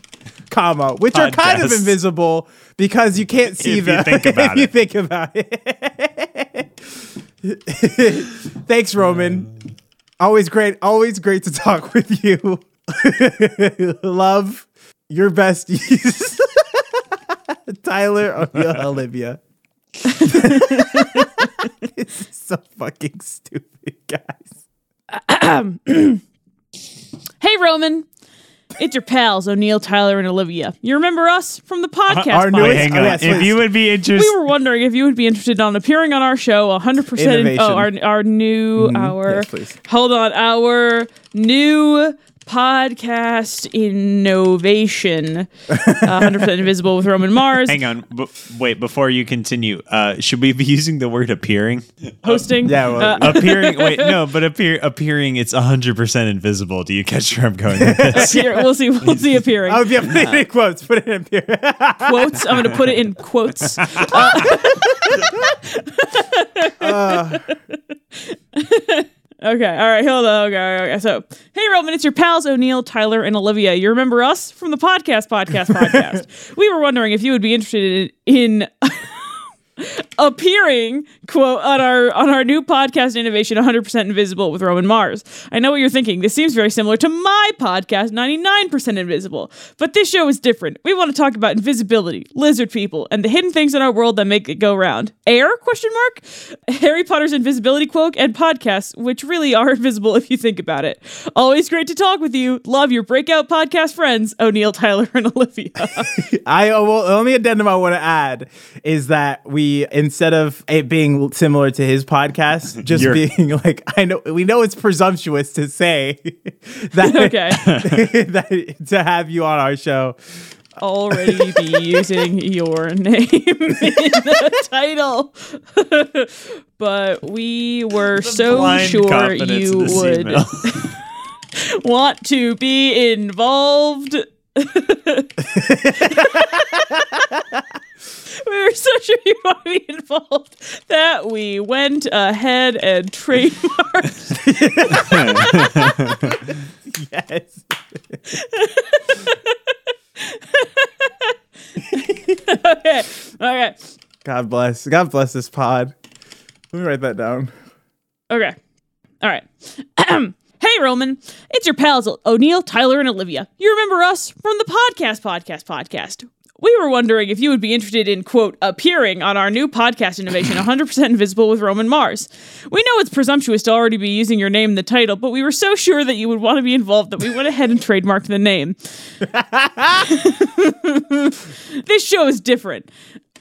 comma, which are kind of invisible because you can't see If them. you think about if you think about it. Thanks, Roman. Always great. Always great to talk with you. Love your besties. Tyler, oh, O'Neill, Olivia. this is so fucking stupid, guys. hey, Roman. It's your pals, O'Neill, Tyler, and Olivia. You remember us from the podcast? Our podcast. newest- Wait, hang Oh, yes, if you would be interested, we were wondering if you would be interested on appearing on our show 100% oh our our new mm-hmm. our Yes, please. hold on our new podcast innovation uh, 100% invisible with roman mars hang on. B- wait, before you continue, uh, should we be using the word appearing? hosting Yeah, well, Uh, appearing. Wait, no, but appear appearing. It's hundred percent invisible. Do you catch where I'm going with this? here, we'll see we'll see appearing Oh, yeah, put it in quotes. Put it in here. quotes i'm gonna put it in quotes Okay, all right, hold on. Okay, okay. So, hey, Roman, it's your pals O'Neill, Tyler, and Olivia. You remember us from the podcast, podcast, podcast. we were wondering if you would be interested in, in appearing quote on our on our new podcast innovation 100% invisible with roman mars. I know what you're thinking. This seems very similar to my podcast 99% invisible. But this show is different. We want to talk about invisibility lizard people and the hidden things in our world that make it go round. Air? Question mark? Harry potter's invisibility cloak and podcasts which really are invisible if you think about it. Always great to talk with you. Love your breakout podcast friends o'neill tyler and olivia. I well, the only addendum I want to add is that we instead of it being similar to his podcast, just You're- being like I know we know it's presumptuous to say that Okay. that to have you on our show. already be using your name in the title. but we were so sure you would want to be involved. we were so sure you want to be involved that we went ahead and trademarked. Yes. okay. Okay. God bless. God bless this pod. Let me write that down. Okay. All right. hey, Roman. It's your pals, O'Neill, Tyler, and Olivia. You remember us from the podcast, podcast, podcast. We were wondering if you would be interested in, quote, appearing on our new podcast innovation, 100% Invisible with Roman Mars. We know it's presumptuous to already be using your name in the title, but we were so sure that you would want to be involved that we went ahead and trademarked the name. this show is different.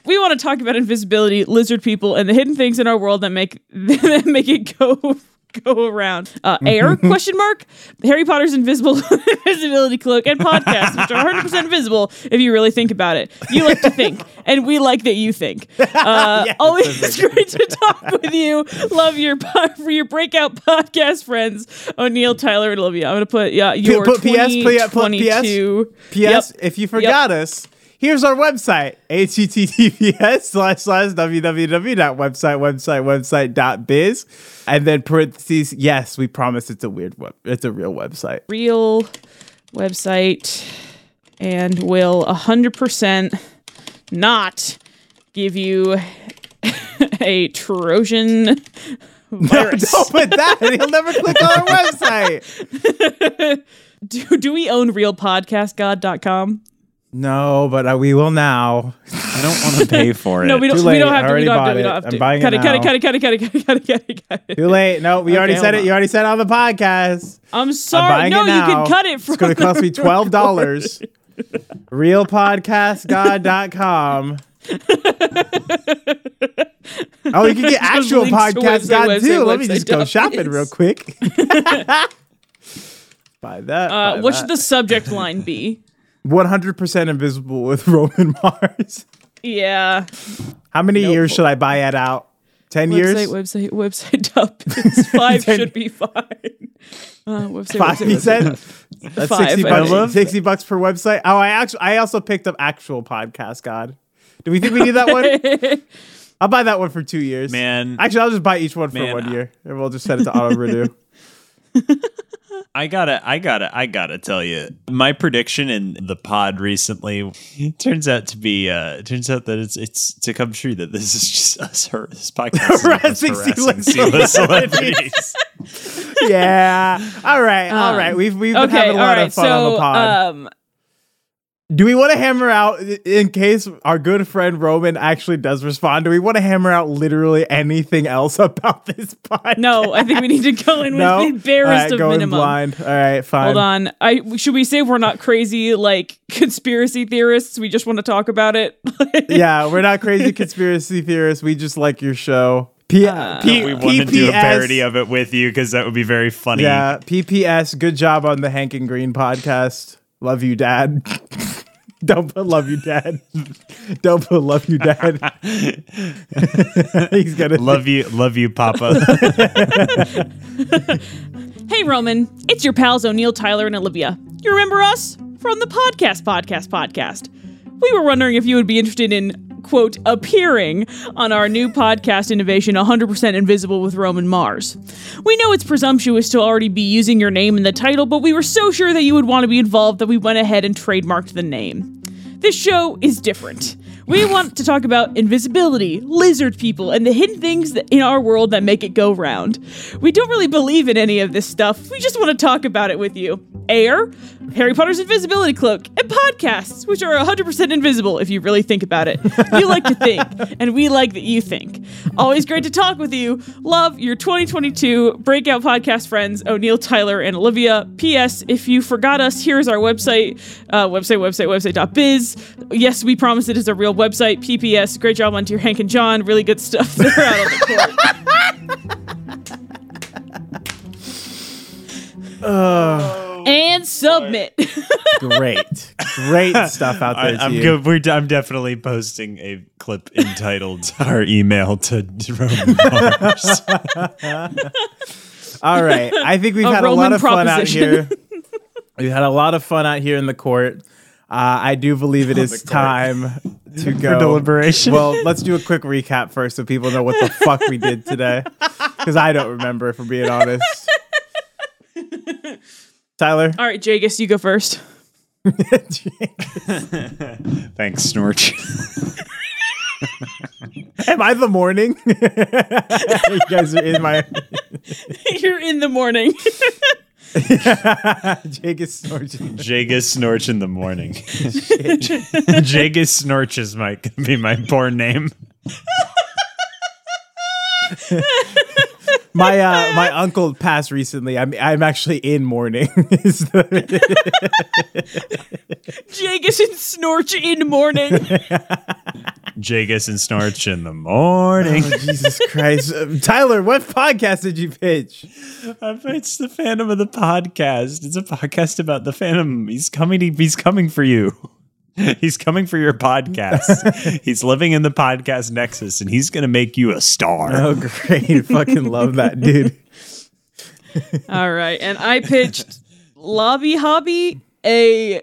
We want to talk about invisibility, lizard people, and the hidden things in our world that make that make it go go around. Uh, air question mark Harry Potter's invisible invisibility cloak and podcast, which are 100 percent invisible if you really think about it. You like to think, and we like that you think. Uh, Yes, always great to talk with you. Love your for your breakout podcast friends, O'Neill, Tyler, and Olivia. I'm gonna put yeah your put PS, put- put PS. 2022. P.S. Yep. If you forgot us, here's our website: https slash slash www dot website website website dot biz, and then parentheses. Yes, we promise it's a weird web. It's a real website. real website and will 100% not give you a Trojan virus. Don't put that. He'll never click on our website. do, do we own realpodcastgod.com? No, but uh, we will now. I don't want to pay for it. No, we don't, Too we late. don't have I to. We already don't have to. We don't have I'm to. buying it cut it, cut it, now. cut it, cut it, cut it, cut it, cut it, cut it, cut it. Too late. No, we already said hold it. You already said it on the podcast. I'm I'm sorry. buying No, you now. can cut it from It's going to cost me twelve dollars. Realpodcastgod.com. oh, you can get actual podcast website, god website, too. Let me just go shopping biz. real quick. Buy that. Uh, what should the subject line be? One hundred percent invisible with Roman Mars. Yeah. How many years should I buy it out? Ten years. Website, website, website, up. It's five Ten- should be fine. Uh, website, Five, website, he website, said. That's Five, sixty I bucks. think. Sixty bucks per website. Oh, I actually, I also picked up actual podcast god. Do we think we need that one? I'll buy that one for two years. Man. Actually, I'll just buy each one for Man, one I- year, and we'll just set it to auto renew. I gotta, I gotta, I gotta tell you, my prediction in the pod recently turns out to be, uh, turns out that it's it's to come true that this is just us, her, this podcast is Harassing harassing C-list C-list celebrities. celebrities. yeah. All right. all Um, right. We've we've been Okay, having a lot right. of fun on the So, pod. um, do we want to hammer out in case our good friend Roman actually does respond? Do we want to hammer out literally anything else about this podcast? no, I think we need to go in with No. the barest all right, of going minimum. blind. All right. Fine. Hold on. I should we say we're not crazy like conspiracy theorists? We just want to talk about it. yeah, we're not crazy conspiracy theorists. We just like your show. P- Uh, P- we want to do a parody of it with you because that would be very funny. Yeah, PPS. Good job on the Hank and Green podcast. Love you, Dad. Don't put love you, Dad. Don't put love you, Dad. He's gonna Love you, love you, Papa. hey Roman, it's your pals O'Neill, Tyler, and Olivia. You remember us from the podcast, podcast, podcast. We were wondering if you would be interested in quote appearing on our new podcast innovation 100% invisible with roman mars we know it's presumptuous to already be using your name in the title but we were so sure that you would want to be involved that we went ahead and trademarked the name this show is different. We want to talk about invisibility, lizard people, and the hidden things in our world that make it go round. We don't really believe in any of this stuff. We just want to talk about it with you. Air, Harry Potter's invisibility cloak, and podcasts, which are 100% invisible if you really think about it. You like to think, and we like that you think. Always great to talk with you. Love your 2022 breakout podcast friends, O'Neill, Tyler, and Olivia. P.S. If you forgot us, here's our website, uh, website, website, website.biz. Yes, we promise it is a real website. PPS. Great job on to your Hank and John. Really good stuff there out on the court. and submit. great, great stuff out there. I'm to you. good. We're, I'm definitely posting a clip entitled "Our Email to Roman Mars." All right, I think we've A had a lot Roman of fun out here. We've had a lot of fun out here in the court. Uh, I do believe it is time to go deliberation. Well, let's do a quick recap first, so people know what the fuck we did today. Because I don't remember, if we're being honest. Tyler, All right, Jegus, you go first. Thanks, Snorch. am I the morning? you guys are in my. You're in the morning. Jake is snorting. Jegus Snorch in the morning. Jegus Snorch is my be my porn name. My uh, my uncle passed recently. I'm I'm actually in mourning. Jegus and Snorch in morning. Jegus and Snorch in the morning. Oh, Jesus Christ. Um, Tyler, what podcast did you pitch? I pitched the Phantom of the podcast. It's a podcast about the Phantom. He's coming. To, he's coming for you. He's coming for your podcast. he's living in the podcast nexus, and he's gonna make you a star. Oh, great. Fucking love that, dude. All right. And I pitched Lobby Hobby, a, a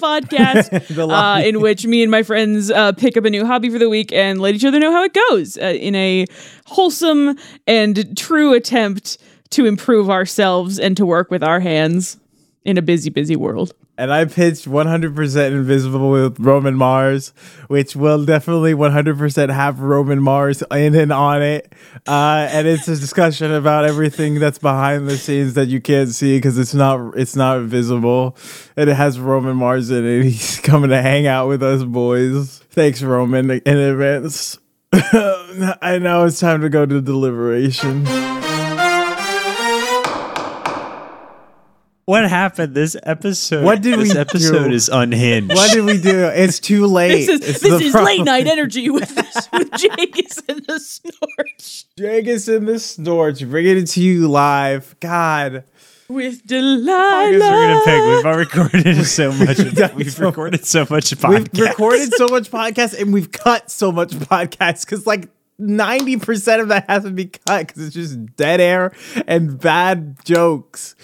podcast uh, in which me and my friends uh, pick up a new hobby for the week and let each other know how it goes uh, in a wholesome and true attempt to improve ourselves and to work with our hands in a busy, busy world. And I pitched 100% Invisible with Roman Mars, which will definitely 100% have Roman Mars in and on it. Uh, and it's a discussion about everything that's behind the scenes that you can't see because it's not it's not visible. And it has Roman Mars in it. He's coming to hang out with us boys. Thanks, Roman, in advance. I know it's time to go to deliberation. What happened this episode? What did this we episode do? is unhinged. What did we do? It's too late. This is, It's this is late night energy with, this, with Jegus and the Snorch. Jegus and the Snorch, bringing it to you live. God, With I guess we're gonna pick. We've already recorded so much. done We've so recorded so much podcast. we've recorded so much podcast and we've cut so much podcast because like ninety percent of that has to be cut because it's just dead air and bad jokes.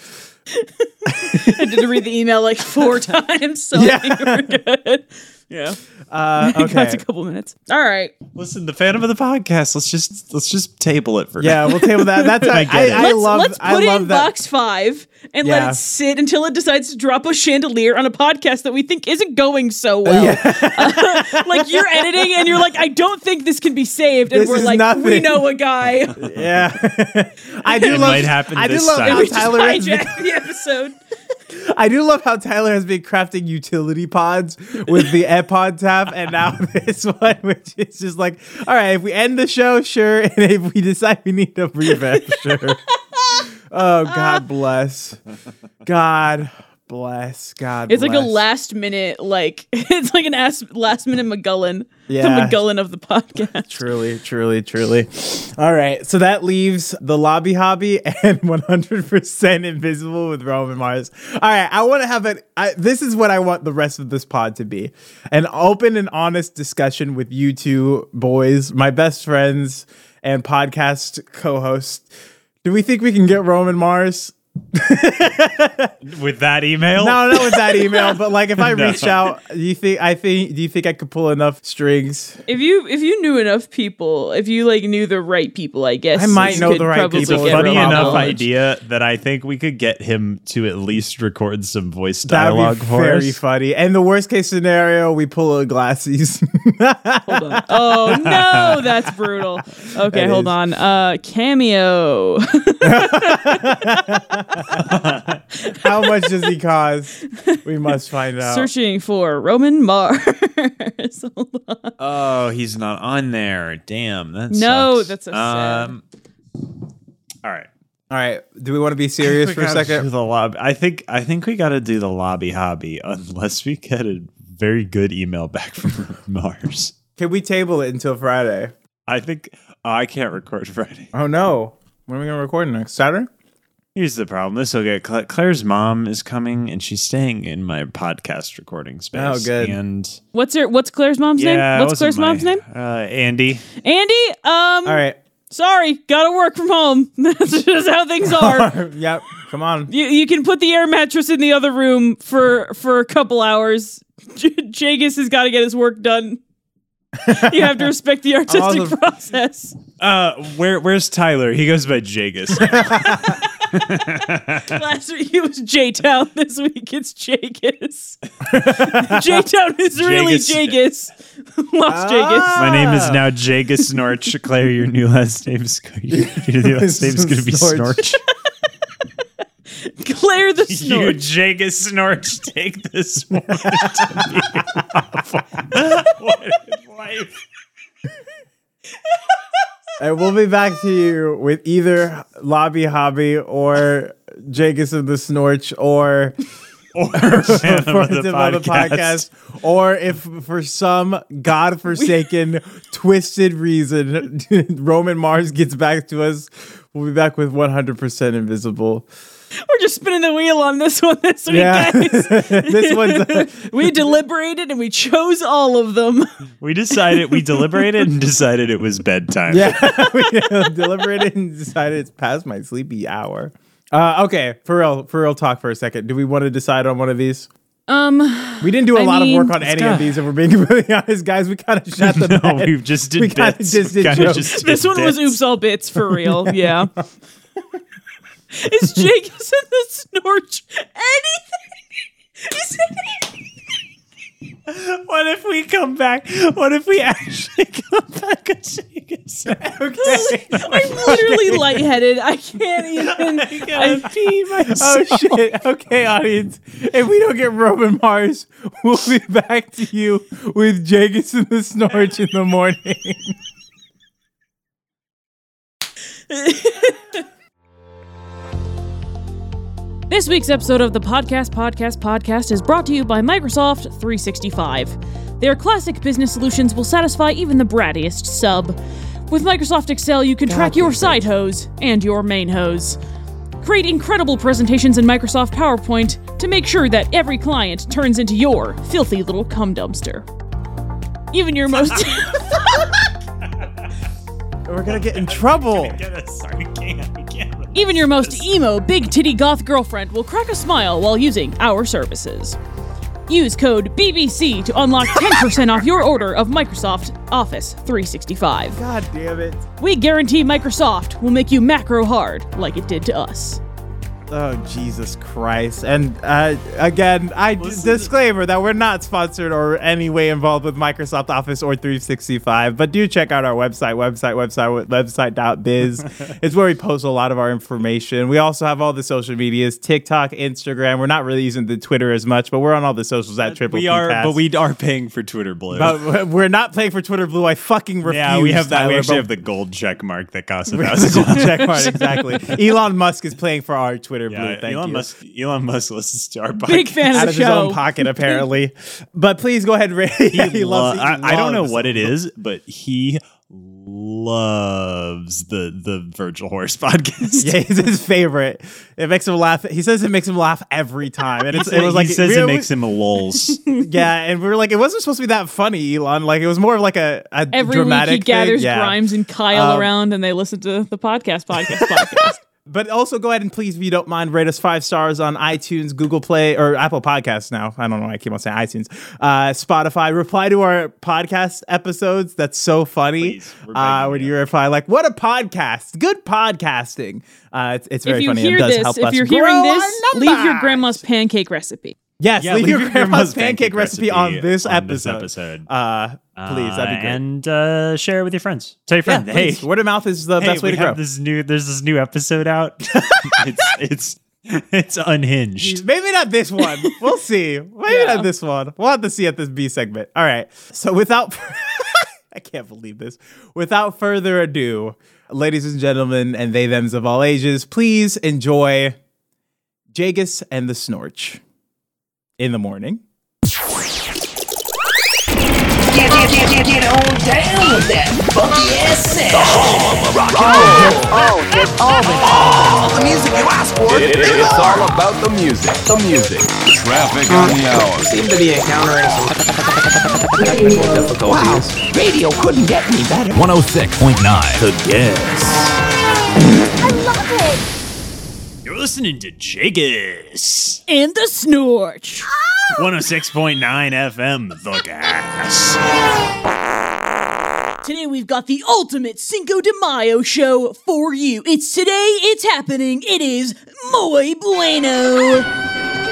I did read the email like four times, so Yeah. I think we're good. Yeah, Uh, That's a couple minutes. All right. Listen, the Phantom of the podcast. Let's just let's just table it for now. yeah, now. we'll table that. That's I, get I, it. I let's love. let's I put it in that. box five and Yeah. let it sit until it decides to drop a chandelier on a podcast that we think isn't going so well. like you're editing and you're like, I don't think this can be saved, and This we're is like, we know a guy. Yeah, I do It love. might happen I do this love time. how we Tyler has been the episode. I do love how Tyler has been crafting utility pods with the Epod tab, and now this one, which is just like, all right, if we end the show, sure, and if we decide we need a revamp, sure. Oh, God bless. God bless. God It's like a last minute, like it's like an ass, last minute McGullen. Yeah. The McGullen of the podcast. Truly, truly, truly. All right, so that leaves the lobby hobby and 100% invisible with Roman Mars. All right, I want to have it. This is what I want the rest of this pod to be: an open and honest discussion with you two boys, my best friends and podcast co-host. Do we think we can get Roman Mars? With that email, No, not with that email, but like if I No. reach out, do you think I think do you think I could pull enough strings? If you if you knew enough people, if you like knew the right people, I guess I might know the right probably it's a people funny enough Mars. idea that I think we could get him to at least record some voice That'd dialogue be for very us. funny. And the worst case scenario, we pull a glassies. Hold on. Oh no, that's brutal. Okay, That hold is. on. Uh cameo. How much does he cost? We must find out. Searching for Roman Mars. Hold on. Oh, he's not on there. Damn, that No, sucks. that's so sad. Um, all right. All right. Do we want to be serious for a gotta do second? the lobby. I think I think we got to do the lobby hobby unless we get a very good email back from Mars. Can we table it until Friday? I think oh, I can't record Friday. Oh no. When are we gonna record next? Saturday? Here's the problem. This will get Cla- Claire's mom is coming and she's staying in my podcast recording space. Oh, good. And What's her what's Claire's mom's yeah, name? What's wasn't Claire's mom's my- name? Uh, Andy. Andy? Um All right. sorry, gotta work from home. That's just how things are. yep. Come on. You, you can put the air mattress in the other room for for a couple hours. J- Jegus has got to get his work done. You have to respect the artistic the- process. Uh, where where's Tyler? He goes by Jegus. Last week it was J Town. This week it's Jegus. J Town is really Jegus. Jegus. Lost Ah. My name is now Jegus Snorch. Claire, your new last name's your new last name's gonna be Snorch. Snorch. Claire the Snorch. You Snort. Jegus Snorch, take this woman to be your lawful wife. And we'll be back to you with either Lobby Hobby or Jegus of the Snorch or or Phantom of the the, on the podcast. podcast, or if for some godforsaken, twisted reason Roman Mars gets back to us, we'll be back with 100% invisible. We're just spinning the wheel on this one this week, Yeah, guys. this one's we deliberated and we chose all of them. We decided, we deliberated and decided it was bedtime. yeah. we deliberated and decided it's past my sleepy hour. Uh, okay, for real, for real talk for a second. Do we want to decide on one of these? Um, We didn't do a I lot mean, of work on any kinda- these, if we're being really honest, guys. We kind of shot the No, bed. we just did We kinda bits. just We did kinda jokes. just this did one was oops all bits for real. Yeah. Is Jake is in the snorch anything? Is it- What if we come back? What if we actually come back and shake us? okay. I'm literally lightheaded. I can't even. I pee Oh shit. Okay, audience. If we don't get Roman Mars, we'll be back to you with Jegus and the Snorch in the morning. This week's episode of the Podcast Podcast Podcast is brought to you by Microsoft 365. Their classic business solutions will satisfy even the brattiest sub. With Microsoft Excel, you can track your side hose and your main hose. Create incredible presentations in Microsoft PowerPoint to make sure that every client turns into your filthy little cum dumpster. Even your most We're gonna get in trouble. Get us. Sorry, even your most emo big titty goth girlfriend will crack a smile while using our services. Use code BBC to unlock 10% off your order of Microsoft Office 365. God damn it. We guarantee Microsoft will make you macro hard like it did to us. Oh Jesus Christ! And uh, again, I disclaimer that we're not sponsored or any way involved with Microsoft Office or 365, but do check out our website, website, website, website.biz. it's where we post a lot of our information. We also have all the social medias: TikTok, Instagram. We're not really using the Twitter as much, but we're on all the socials at Triple We are, Cast. but we are paying for Twitter Blue. But we're not paying for Twitter Blue. I fucking refuse. yeah, we have that. We actually have the gold check mark that costs a thousand gold dollars. check mark, exactly. Elon Musk is playing for our Twitter Blue. Yeah, Thank Elon you. Musk. Elon Musk listens to our podcast. Big fan out of of the his own show. pocket, apparently. but please go ahead and rate. He, He loves. he I, I don't know what it is, but he loves the the Virgil Horse podcast. Yeah, it's his favorite. It makes him laugh. He says it makes him laugh every time, and it's, it was like he says we- it makes him a lulz. Yeah, and we were like, it wasn't supposed to be that funny, Elon. Like it was more of like a, a Every dramatic week he gathers thing. Yeah. Grimes and Kyle Um, around and they listen to the podcast, podcast, podcast. But also go ahead and please, if you don't mind, rate us five stars on iTunes, Google Play, or Apple Podcasts now. I don't know why I keep on saying iTunes. Uh, Spotify. Reply to our podcast episodes. That's so funny. Please, uh, when you. you reply, like, what a podcast. Good podcasting. Uh, it's, it's very if you funny. and hear does this, help if us you're hearing this, leave your grandma's pancake recipe. Yes, Yeah, leave, leave your, your grandma's grandma's pancake, pancake recipe, recipe on this on episode. this episode. Uh, please, that'd be great. And uh, share it with your friends. Tell your yeah, hey, please. word of mouth is the hey, best way to grow. have this new. There's this new episode out. it's it's it's unhinged. Maybe not this one. We'll see. Maybe Yeah. not this one. We'll have to see at this B segment. All right. So without, I can't believe this. Without further ado, ladies and gentlemen, and they them's of all ages, please enjoy Jegus and the Snorch in the morning. Get, get, get, get, on down with that funky ass sound. The home of rock and roll. Oh, all the music you asked for. It- it- it's all about the music. The music. Traffic on the hour. seem to be encountering some technical difficulties. Wow, radio couldn't get any better. 106.9. The Guess. You're listening to Jegus. And the Snorch. 106.9 FM, the gas. Today we've got the ultimate Cinco de Mayo show for you. It's today, it's happening, it is Muy Bueno.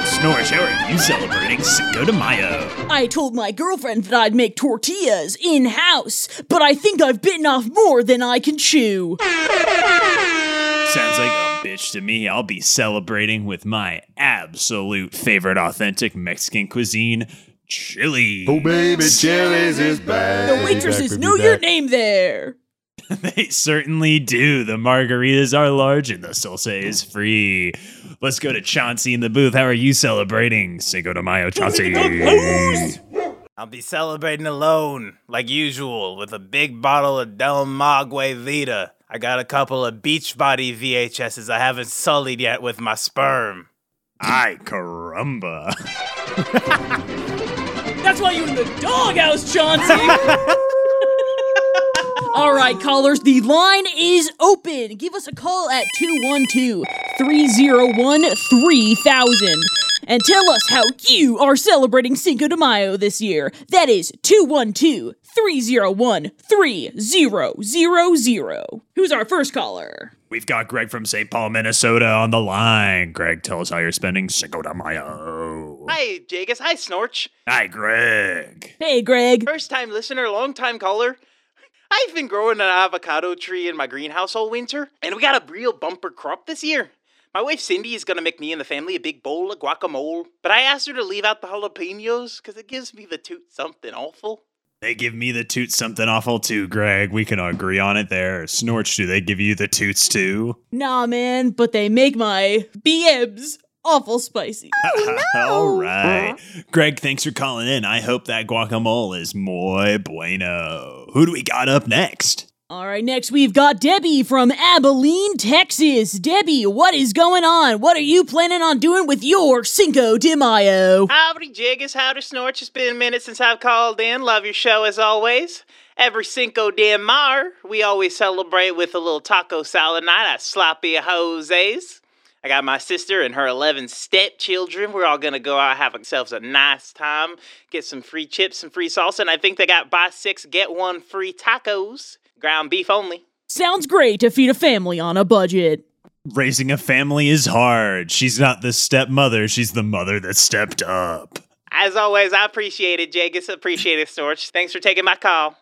Snorch, how are you celebrating Cinco de Mayo? I told my girlfriend that I'd make tortillas in house, but I think I've bitten off more than I can chew. Sounds like a bitch to me. I'll be celebrating with my absolute favorite authentic Mexican cuisine, chili. Oh, baby, Chili's is back. The waitresses know your name there. they certainly do. The margaritas are large and the salsa is free. Let's go to Chauncey in the booth. How are you celebrating Cinco de Mayo, Chauncey? I'll be celebrating alone, like usual, with a big bottle of Del Maguey Vida. I got a couple of Beachbody VHSs I haven't sullied yet with my sperm. Ay, caramba. That's why you in the doghouse, Chauncey. All right, callers, the line is open. Give us a call at 212 301 3000 and tell us how you are celebrating Cinco de Mayo this year. That is 212 301 3000. Who's our first caller? We've got Greg from St. Paul, Minnesota on the line. Greg, tell us how you're spending Cinco de Mayo. Hi, Jegus. Hi, Snorch. Hi, Greg. Hey, Greg. First time listener, long time caller. I've been growing an avocado tree in my greenhouse all winter, and we got a real bumper crop this year. My wife Cindy is gonna make me and the family a big bowl of guacamole, but I asked her to leave out the jalapenos because it gives me the toot something awful. They give me the toots something awful too, Greg. We can agree on it there. Snorch, do they give you the toots too? Nah, man, but they make my BMs awful spicy. Oh, no. All right. Greg, thanks for calling in. I hope that guacamole is muy bueno. Who do we got up next? All right, next we've got Debbie from Abilene, Texas. Debbie, what is going on? What are you planning on doing with your Cinco de Mayo? Howdy, Jegus. Howdy, Snorch. It's been a minute since I've called in. Love your show as always. Every Cinco de Mar, we always celebrate with a little taco salad night at Sloppy Jose's. I got my sister and her 11 stepchildren. We're all gonna go out, have ourselves a nice time, get some free chips and free salsa, and I think they got buy six, get one free tacos. Ground beef only. Sounds great to feed a family on a budget. Raising a family is hard. She's not the stepmother, she's the mother that stepped up. As always, I appreciate it, Jegus. Appreciate it, Storch. Thanks for taking my call.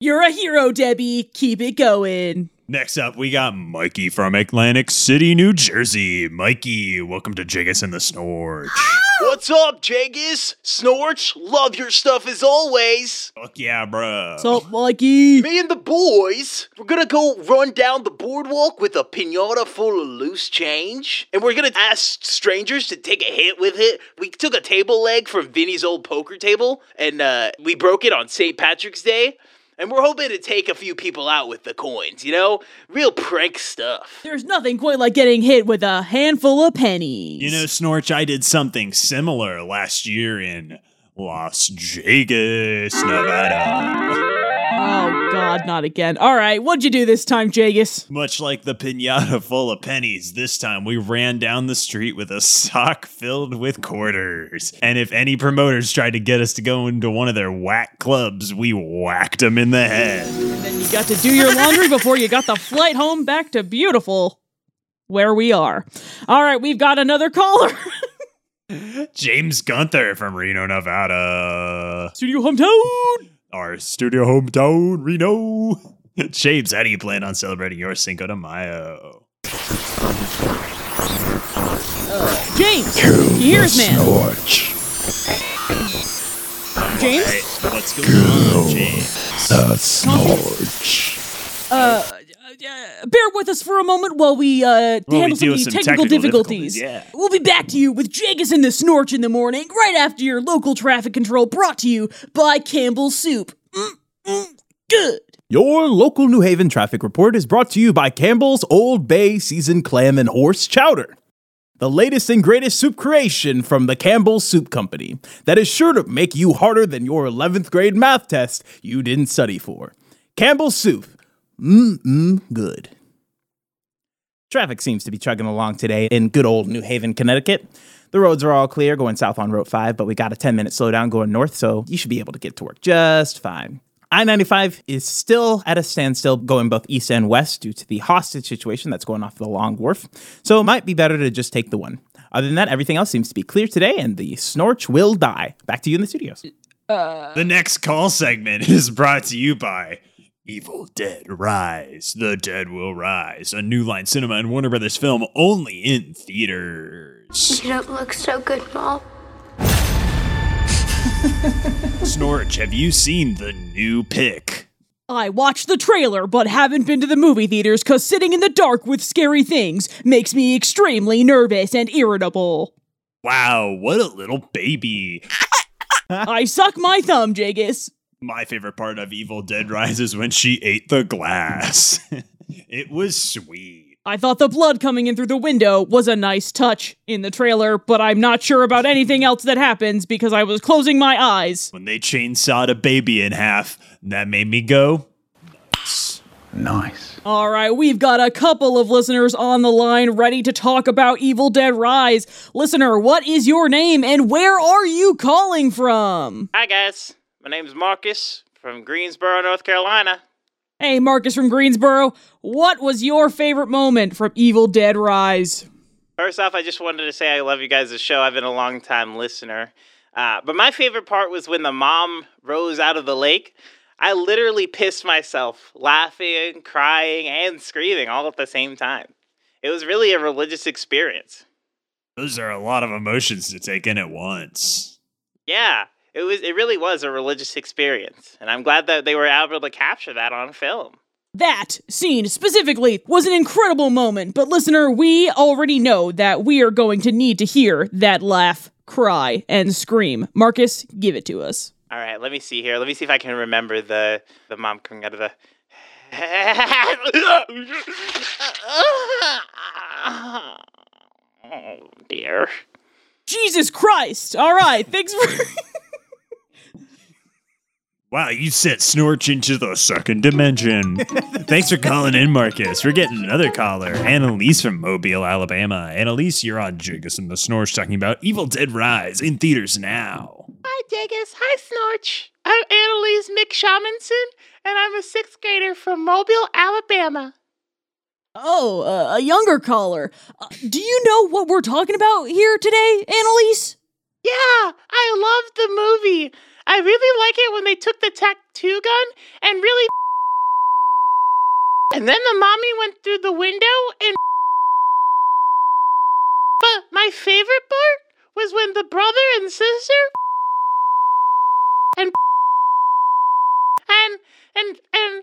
You're a hero, Debbie. Keep it going. Next up, we got Mikey from Atlantic City, New Jersey. Mikey, welcome to Jegus and the Snorch. What's up, Jegus? Snorch, love your stuff as always. Fuck yeah, bruh. up, Mikey? Me and the boys, we're gonna go run down the boardwalk with a pinata full of loose change. And we're gonna ask strangers to take a hit with it. We took a table leg from Vinny's old poker table and uh, we broke it on St. Patrick's Day. And we're hoping to take a few people out with the coins, you know? Real prank stuff. There's nothing quite like getting hit with a handful of pennies. You know, Snorch, I did something similar last year in Las Vegas, Nevada. Oh, God, not again. All right, what'd you do this time, Jegus? Much like the pinata full of pennies, this time we ran down the street with a sock filled with quarters. And if any promoters tried to get us to go into one of their whack clubs, we whacked them in the head. Then you got to do your laundry before you got the flight home back to beautiful where we are. All right, we've got another caller. James Gunther from Reno, Nevada. Studio hometown. Our studio hometown, Reno. James, how do you plan on celebrating your Cinco de Mayo? James, here's man. James, Hey, what's going on, James? The snorch. Uh, uh, bear with us for a moment while we uh, While we handle some deal of these some technical, technical difficulties. difficulties, yeah. We'll be back to you with Jegus and the Snorch in the morning, right after your local traffic control brought to you by Campbell's Soup. Mm, mm, good. Your local New Haven traffic report is brought to you by Campbell's Old Bay Seasoned Clam and Horse Chowder. The latest and greatest soup creation from the Campbell's Soup Company that is sure to make you harder than your 11th grade math test you didn't study for. Campbell's Soup. Mmm, good. Traffic seems to be chugging along today in good old New Haven, Connecticut. The roads are all clear going south on Route 5, but we got a 10 minute slowdown going north, so you should be able to get to work just fine. I 95 is still at a standstill going both east and west due to the hostage situation that's going off the Long Wharf, so it might be better to just take the one. Other than that, everything else seems to be clear today, and the snorch will die. Back to you in the studios. Uh, the next call segment is brought to you by Evil Dead Rise. The Dead Will Rise. A New Line Cinema and Warner Brothers film only in theaters. You don't look so good, Mom. Snorch, have you seen the new pick? I watched the trailer but haven't been to the movie theaters because sitting in the dark with scary things makes me extremely nervous and irritable. Wow, what a little baby. I suck my thumb, Jegus. My favorite part of Evil Dead Rise is when she ate the glass. it was sweet. I thought the blood coming in through the window was a nice touch in the trailer, but I'm not sure about anything else that happens because I was closing my eyes. When they chainsawed a baby in half, that made me go. Nice. All right, we've got a couple of listeners on the line ready to talk about Evil Dead Rise. Listener, what is your name and where are you calling from? Hi, guys. My name's Marcus from Greensboro, North Carolina. Hey, Marcus from Greensboro, what was your favorite moment from Evil Dead Rise? First off, I just wanted to say I love you guys' show. I've been a long time listener. Uh, but my favorite part was when the mom rose out of the lake. I literally pissed myself, laughing, crying, and screaming all at the same time. It was really a religious experience. Those are a lot of emotions to take in at once. Yeah, it was. It really was a religious experience, and I'm glad that they were able to capture that on film. That scene specifically was an incredible moment, but listener, we already know that we are going to need to hear that laugh, cry, and scream. Marcus, give it to us. All right, let me see here. Let me see if I can remember the the mom coming out of the. oh dear. Jesus Christ! All right, thanks for. Wow, you sent Snorch into the second dimension. Thanks for calling in, Marcus. We're getting another caller, Annalise from Mobile, Alabama. Annalise, you're on Jegus and the Snorch talking about Evil Dead Rise in theaters now. Hi, Jegus. Hi, Snorch. I'm Annalise McShamanson, and I'm a sixth grader from Mobile, Alabama. oh, uh, a younger caller. Uh, do you know what we're talking about here today, Annalise? Yeah, I love the movie. I really like it when they took the tattoo gun and really. And then the mommy went through the window and. But my favorite part was when the brother and sister. And. And. And. And.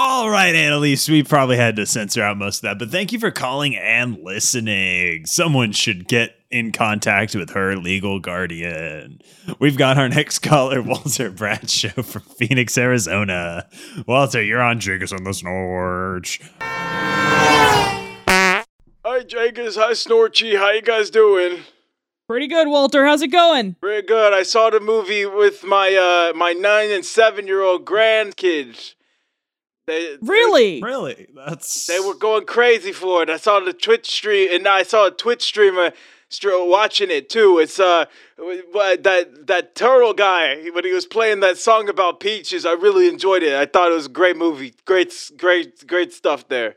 All right, Annalise, we probably had to censor out most of that, but thank you for calling and listening. Someone should get in contact with her legal guardian. We've got our next caller, Walter Bradshaw from Phoenix, Arizona. Walter, you're on Jiggers on the Snorch. Hi, Jegus. Hi, Snorchy. How you guys doing? Pretty good, Walter. How's it going? Very good. I saw the movie with my uh my nine and seven year old grandkids. They Really? Really? That's. they were going crazy for it. I saw the Twitch stream, and I saw a Twitch streamer str- watching it too. It's uh that that turtle guy when he was playing that song about peaches. I really enjoyed it. I thought it was a great movie. Great, great, great stuff there.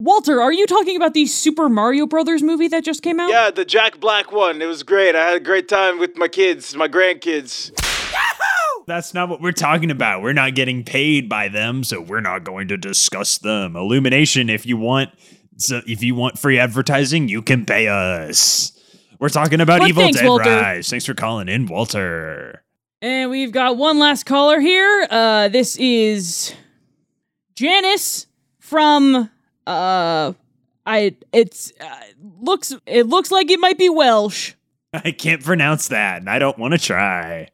Walter, are you talking about the Super Mario Brothers movie that just came out? Yeah, the Jack Black one. It was great. I had a great time with my kids, my grandkids. That's not what we're talking about. We're not getting paid by them, so we're not going to discuss them. Illumination, if you want so if you want free advertising, you can pay us. We're talking about But Evil thanks, Dead Walter. Rise. Thanks for calling in, Walter. And we've got one last caller here. Uh, this is Janice from uh, I it's uh, looks it looks like it might be Welsh. I can't pronounce that, and I don't want to try.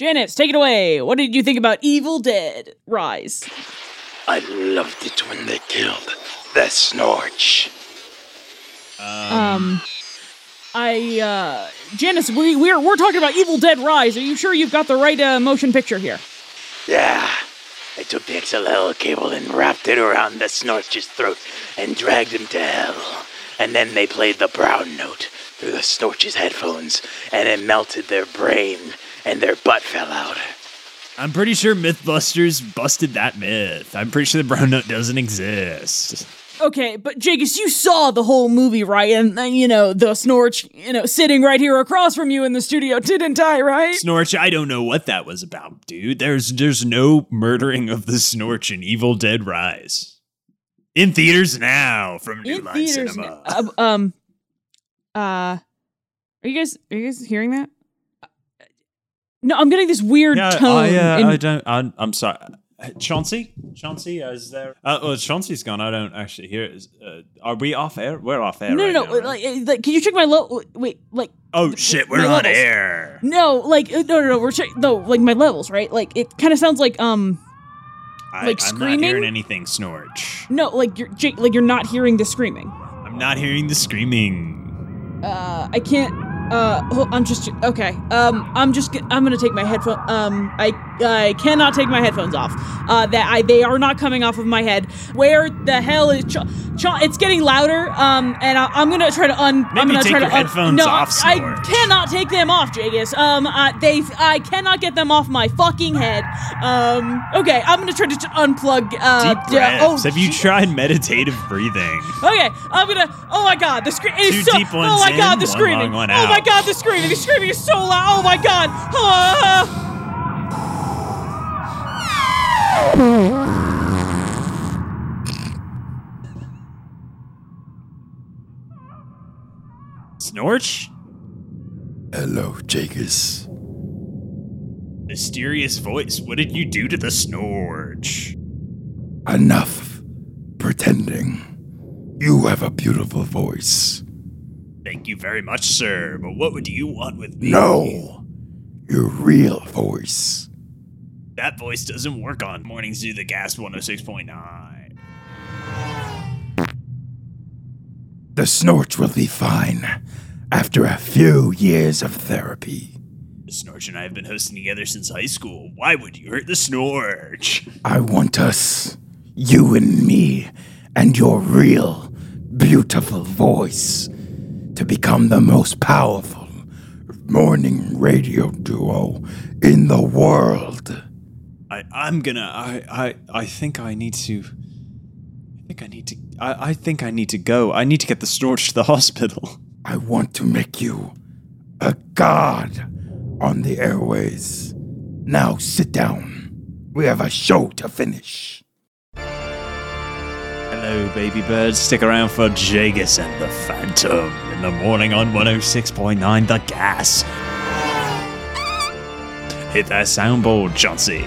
Janice, take it away. What did you think about Evil Dead Rise? I loved it when they killed the Snorch. Um, I uh, Janice, we we're we're talking about Evil Dead Rise. Are you sure you've got the right uh, motion picture here? Yeah. They took the XLR cable and wrapped it around the Snorch's throat and dragged him to hell. And then they played the brown note through the Snorch's headphones, and it melted their brain, and their butt fell out. I'm pretty sure Mythbusters busted that myth. I'm pretty sure the brown note doesn't exist. Okay, but Jegus, you saw the whole movie, right? And, and you know the Snorch, you know, sitting right here across from you in the studio, didn't I? Right? Snorch, I don't know what that was about, dude. There's there's no murdering of the Snorch in Evil Dead Rise. In theaters now from New in Line. Cinema. now. Uh, um, uh, are you guys are you guys hearing that? Uh, No, I'm getting this weird Yeah, tone. I, uh, in- I don't. I'm, I'm sorry. Uh, Chauncey, Chauncey, is there? Uh, well, Chauncey's gone. I don't actually hear it. Is- Uh, are we off air? We're off air. no, right no, now, no. right? Like, uh, like, can you check my low? Wait, like. oh shit, we're on levels. air. No, like uh, no, no, no. We're check. No, like my levels, right? Like it kind of sounds like um. I, Like I'm not screaming? hearing anything, Snorch. No, like you're like you're not hearing the screaming. I'm not hearing the screaming. Uh, I can't. Uh, I'm just okay. Um, I'm just. I'm gonna take my headphone. Um, I I cannot take my headphones off. Uh, that I they are not coming off of my head. Where the hell is Ch- Ch- It's getting louder. Um, and I, I'm gonna try to un. I'm Maybe gonna take try your to un- headphones no, off, I, I cannot take them off, Jegus. Um, uh, they I cannot get them off my fucking head. Um, okay, I'm gonna try to t- unplug. Uh, Deep d- breaths. oh, Have you tried meditative breathing? Okay, I'm gonna. Oh my god, the scream is Two so. oh my god, the screaming. long one oh my. God, the screaming. The screaming is so loud. Oh my god. Ah. Snorch? Hello, Jegus. Mysterious voice. What did you do to the Snorch? Enough pretending. You have a beautiful voice. Thank you very much, sir. But what would you want with me? No, your real voice. That voice doesn't work on Mornings Do the Gas 106.9. The snorch will be fine after a few years of therapy. The Snorch and I have been hosting together since high school. Why would you hurt the Snorch? I want us, you and me, and your real, beautiful voice to become the most powerful morning radio duo in the world. I, I'm gonna. I, I, I think I need to. I think I need to. I, I think I need to go. I need to get the Snorch to the hospital. I want to make you a god on the airways. Now sit down. We have a show to finish. Hello, baby birds. Stick around for Jegus and the Phantom in the morning on 106.9 The Gas. Hit that soundboard, Chauncey.